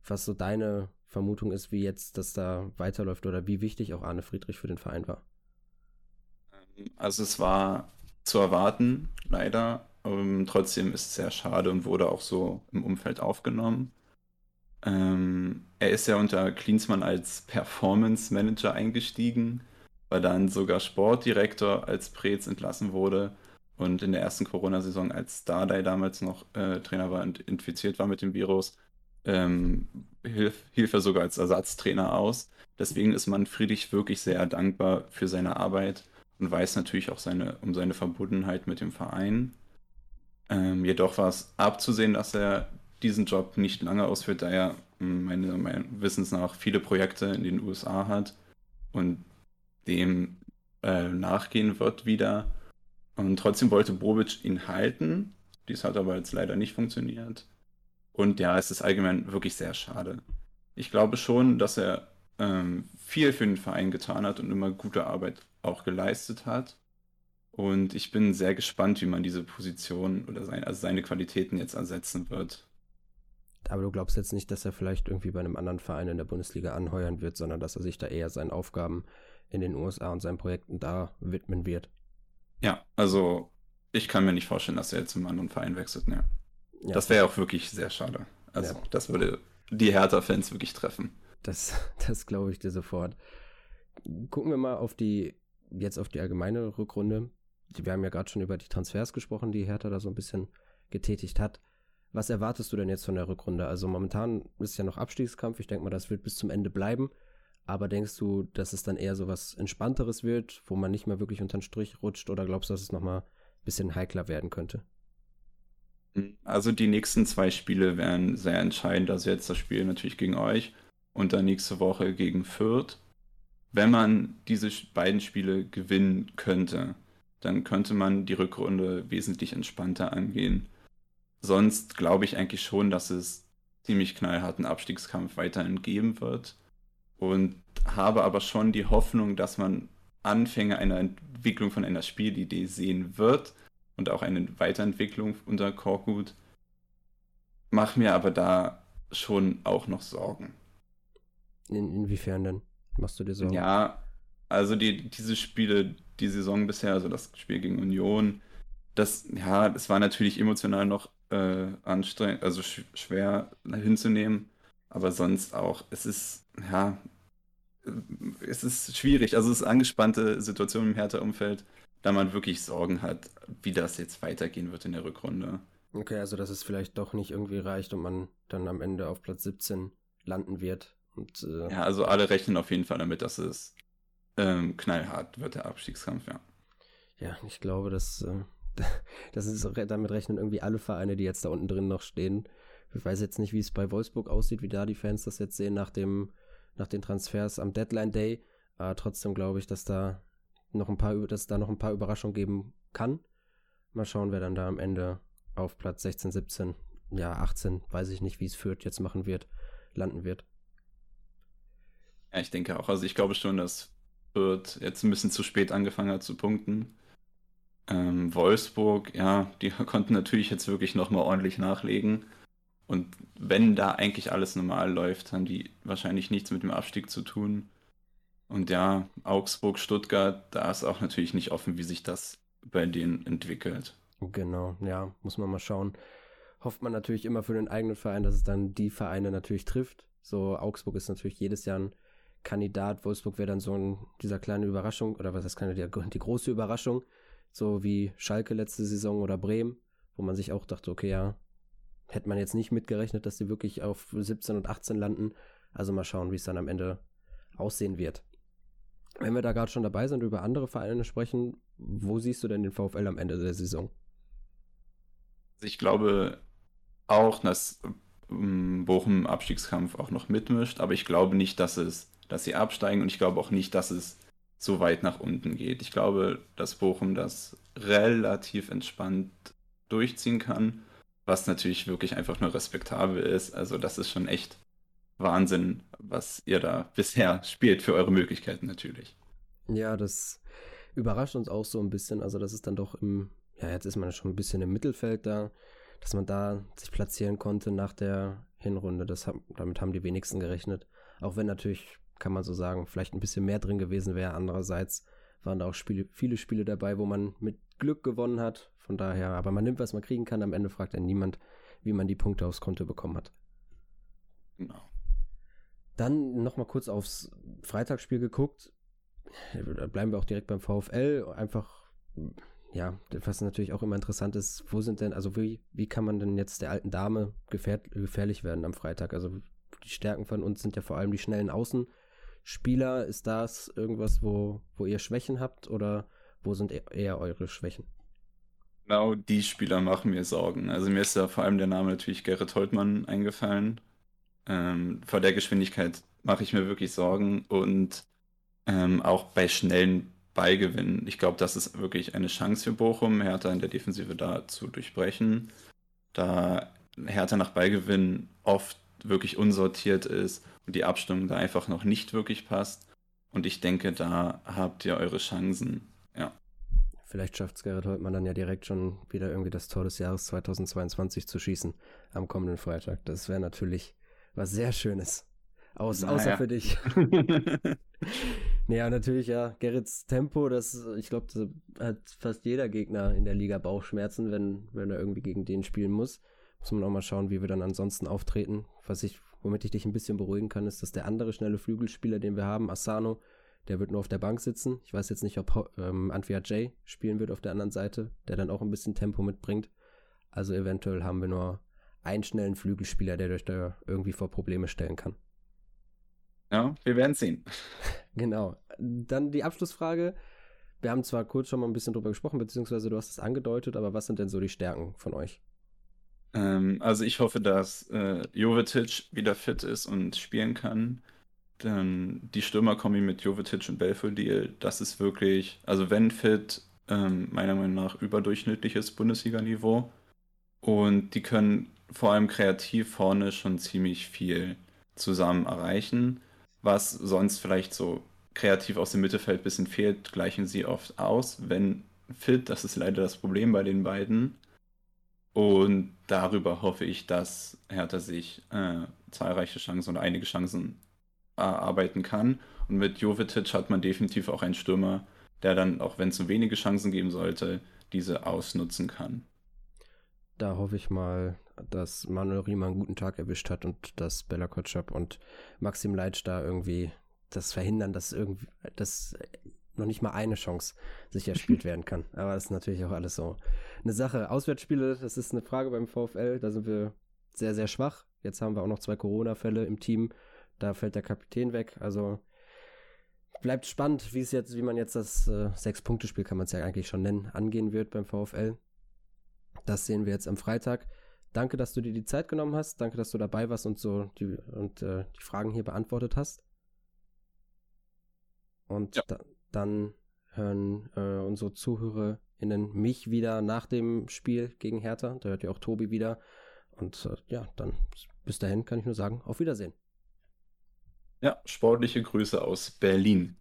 was so deine Vermutung ist, wie jetzt das da weiterläuft oder wie wichtig auch Arne Friedrich für den Verein war. Also es war zu erwarten, leider. Ähm, trotzdem ist es sehr schade und wurde auch so im Umfeld aufgenommen. Ähm, er ist ja unter Klinsmann als Performance Manager eingestiegen, war dann sogar Sportdirektor, als Preetz entlassen wurde und in der ersten Corona-Saison, als Dardai damals noch äh, Trainer war und infiziert war mit dem Virus, ähm, hilf, hilf er sogar als Ersatztrainer aus. Deswegen ist Manfredich wirklich sehr dankbar für seine Arbeit und weiß natürlich auch seine, um seine Verbundenheit mit dem Verein. Ähm, jedoch war es abzusehen, dass er diesen Job nicht lange ausführt, da er hm, meine, meines Wissens nach viele Projekte in den USA hat und dem äh, nachgehen wird wieder. Und trotzdem wollte Bobic ihn halten. Dies hat aber jetzt leider nicht funktioniert. Und ja, es ist allgemein wirklich sehr schade. Ich glaube schon, dass er ähm, viel für den Verein getan hat und immer gute Arbeit auch geleistet hat. Und ich bin sehr gespannt, wie man diese Position oder sein, also seine Qualitäten jetzt ersetzen wird. Aber du glaubst jetzt nicht, dass er vielleicht irgendwie bei einem anderen Verein in der Bundesliga anheuern wird, sondern dass er sich da eher seinen Aufgaben in den USA und seinen Projekten da widmen wird. Ja, also ich kann mir nicht vorstellen, dass er jetzt zum anderen Verein wechselt. Ne. Ja. Das wäre auch wirklich sehr schade. Also ja. das würde die Hertha-Fans wirklich treffen. Das, [LAUGHS] das glaube ich dir sofort. Gucken wir mal auf die, jetzt auf die allgemeine Rückrunde. Wir haben ja gerade schon über die Transfers gesprochen, die Hertha da so ein bisschen getätigt hat. Was erwartest du denn jetzt von der Rückrunde? Also momentan ist ja noch Abstiegskampf. Ich denke mal, das wird bis zum Ende bleiben. Aber denkst du, dass es dann eher so was Entspannteres wird, wo man nicht mehr wirklich unter den Strich rutscht? Oder glaubst du, dass es nochmal ein bisschen heikler werden könnte? Also die nächsten zwei Spiele wären sehr entscheidend. Also jetzt das Spiel natürlich gegen euch und dann nächste Woche gegen Fürth. Wenn man diese beiden Spiele gewinnen könnte, dann könnte man die Rückrunde wesentlich entspannter angehen. Sonst glaube ich eigentlich schon, dass es ziemlich knallharten Abstiegskampf weiterhin geben wird und habe aber schon die Hoffnung, dass man Anfänge einer Entwicklung von einer Spielidee sehen wird und auch eine Weiterentwicklung unter Korkut. Mach mir aber da schon auch noch Sorgen. In, inwiefern denn? Machst du dir Sorgen? Ja, also die, diese Spiele, die Saison bisher, also das Spiel gegen Union, das, ja, das war natürlich emotional noch äh, anstrengend, also sch schwer hinzunehmen. Aber sonst auch, es ist, ja, es ist schwierig. Also es ist eine angespannte Situation im Hertha-Umfeld, da man wirklich Sorgen hat, wie das jetzt weitergehen wird in der Rückrunde. Okay, also dass es vielleicht doch nicht irgendwie reicht und man dann am Ende auf Platz 17 landen wird. Und, äh, ja, also alle rechnen auf jeden Fall damit, dass es ähm, knallhart wird, der Abstiegskampf, ja. Ja, ich glaube, dass, äh, [LAUGHS] das ist, damit rechnen irgendwie alle Vereine, die jetzt da unten drin noch stehen. Ich weiß jetzt nicht, wie es bei Wolfsburg aussieht, wie da die Fans das jetzt sehen nach dem, nach den Transfers am Deadline Day. Aber trotzdem glaube ich, dass da noch ein paar, dass da noch ein paar Überraschungen geben kann. Mal schauen, wer dann da am Ende auf Platz 16, 17, ja 18, weiß ich nicht, wie es führt, jetzt machen wird, landen wird. Ja, ich denke auch. Also ich glaube schon, dass Fürth jetzt ein bisschen zu spät angefangen hat zu punkten. Ähm, Wolfsburg, ja, die [LAUGHS] konnten natürlich jetzt wirklich nochmal ordentlich nachlegen. Und wenn da eigentlich alles normal läuft, haben die wahrscheinlich nichts mit dem Abstieg zu tun. Und ja, Augsburg, Stuttgart, da ist auch natürlich nicht offen, wie sich das bei denen entwickelt. Genau, ja, muss man mal schauen. Hofft man natürlich immer für den eigenen Verein, dass es dann die Vereine natürlich trifft. So, Augsburg ist natürlich jedes Jahr ein Kandidat. Wolfsburg wäre dann so ein, dieser kleine Überraschung, oder was heißt keine, die, die große Überraschung, so wie Schalke letzte Saison oder Bremen, wo man sich auch dachte, okay, ja, hätte man jetzt nicht mitgerechnet, dass die wirklich auf 17 und 18 landen. Also mal schauen, wie es dann am Ende aussehen wird. Wenn wir da gerade schon dabei sind, über andere Vereine sprechen, wo siehst du denn den VfL am Ende der Saison? Also ich glaube auch, dass ähm, Bochum im Abstiegskampf auch noch mitmischt, aber ich glaube nicht, dass es, dass sie absteigen und ich glaube auch nicht, dass es so weit nach unten geht. Ich glaube, dass Bochum das relativ entspannt durchziehen kann, was natürlich wirklich einfach nur respektabel ist. Also das ist schon echt Wahnsinn, was ihr da [LAUGHS] bisher spielt für eure Möglichkeiten natürlich. Ja, das überrascht uns auch so ein bisschen. Also, das ist dann doch im, ja, jetzt ist man schon ein bisschen im Mittelfeld da, dass man da sich platzieren konnte nach der Hinrunde. Das damit haben die wenigsten gerechnet. Auch wenn natürlich, kann man so sagen, vielleicht ein bisschen mehr drin gewesen wäre. Andererseits waren da auch Spiele, viele Spiele dabei, wo man mit Glück gewonnen hat. Von daher, aber man nimmt, was man kriegen kann. Am Ende fragt dann niemand, wie man die Punkte aufs Konto bekommen hat. Genau. Dann nochmal kurz aufs Freitagsspiel geguckt. Da bleiben wir auch direkt beim VfL. Einfach, ja, was natürlich auch immer interessant ist, wo sind denn, also wie, wie kann man denn jetzt der alten Dame gefähr gefährlich werden am Freitag? Also die Stärken von uns sind ja vor allem die schnellen Außenspieler. Ist das irgendwas, wo, wo ihr Schwächen habt oder wo sind e-, eher eure Schwächen? Genau die Spieler machen mir Sorgen. Also mir ist da vor allem der Name natürlich Gerrit Holtmann eingefallen. Ähm, vor der Geschwindigkeit mache ich mir wirklich Sorgen und ähm, auch bei schnellen Ballgewinnen. Ich glaube, das ist wirklich eine Chance für Bochum, Hertha in der Defensive da zu durchbrechen. Da Hertha nach Ballgewinn oft wirklich unsortiert ist die Abstimmung da einfach noch nicht wirklich passt. Und ich denke, da habt ihr eure Chancen. Ja. Vielleicht schafft es Gerrit Holtmann dann ja direkt schon wieder irgendwie das Tor des Jahres 2022 zu schießen am kommenden Freitag. Das wäre natürlich was sehr Schönes. Aus, naja. Außer für dich. [LAUGHS] naja, natürlich, ja. Gerrits Tempo, das, ich glaube, das hat fast jeder Gegner in der Liga Bauchschmerzen, wenn, wenn er irgendwie gegen den spielen muss. Muss man auch mal schauen, wie wir dann ansonsten auftreten. Was ich, womit ich dich ein bisschen beruhigen kann, ist, dass der andere schnelle Flügelspieler, den wir haben, Asano, der wird nur auf der Bank sitzen. Ich weiß jetzt nicht, ob ähm, Antwia J spielen wird auf der anderen Seite, der dann auch ein bisschen Tempo mitbringt. Also eventuell haben wir nur einen schnellen Flügelspieler, der euch da irgendwie vor Probleme stellen kann. Ja, wir werden sehen. [LAUGHS] Genau. Dann die Abschlussfrage. Wir haben zwar kurz schon mal ein bisschen drüber gesprochen, beziehungsweise du hast es angedeutet, aber was sind denn so die Stärken von euch? Ähm, also ich hoffe, dass äh, Jovetic wieder fit ist und spielen kann. Dann die Stürmerkombi mit Jovetic und Belfodil, das ist wirklich, also wenn fit, ähm, meiner Meinung nach überdurchschnittliches Bundesliga-Niveau. Und die können vor allem kreativ vorne schon ziemlich viel zusammen erreichen. Was sonst vielleicht so kreativ aus dem Mittelfeld ein bisschen fehlt, gleichen sie oft aus, wenn fit. Das ist leider das Problem bei den beiden. Und darüber hoffe ich, dass Hertha sich äh, zahlreiche Chancen oder einige Chancen erarbeiten kann. Und mit Jovetic hat man definitiv auch einen Stürmer, der dann, auch wenn es so wenige Chancen geben sollte, diese ausnutzen kann. Da hoffe ich mal, dass Manuel Riemann einen guten Tag erwischt hat und dass Bella Kotschap und Maxim Leitsch da irgendwie das verhindern, dass irgendwie, dass noch nicht mal eine Chance sich [LAUGHS] erspielt werden kann. Aber das ist natürlich auch alles so eine Sache. Auswärtsspiele, das ist eine Frage beim VfL, da sind wir sehr, sehr schwach. Jetzt haben wir auch noch zwei Corona-Fälle im Team. Da fällt der Kapitän weg. Also bleibt spannend, wie es jetzt, wie man jetzt das äh, Sechs-Punkte-Spiel, kann man es ja eigentlich schon nennen, angehen wird beim VfL. Das sehen wir jetzt am Freitag. Danke, dass du dir die Zeit genommen hast. Danke, dass du dabei warst und so die, und, äh, die Fragen hier beantwortet hast. Und ja. da, dann hören äh, unsere ZuhörerInnen mich wieder nach dem Spiel gegen Hertha. Da hört ja auch Tobi wieder. Und äh, ja, dann bis dahin kann ich nur sagen, auf Wiedersehen. Ja, sportliche Grüße aus Berlin.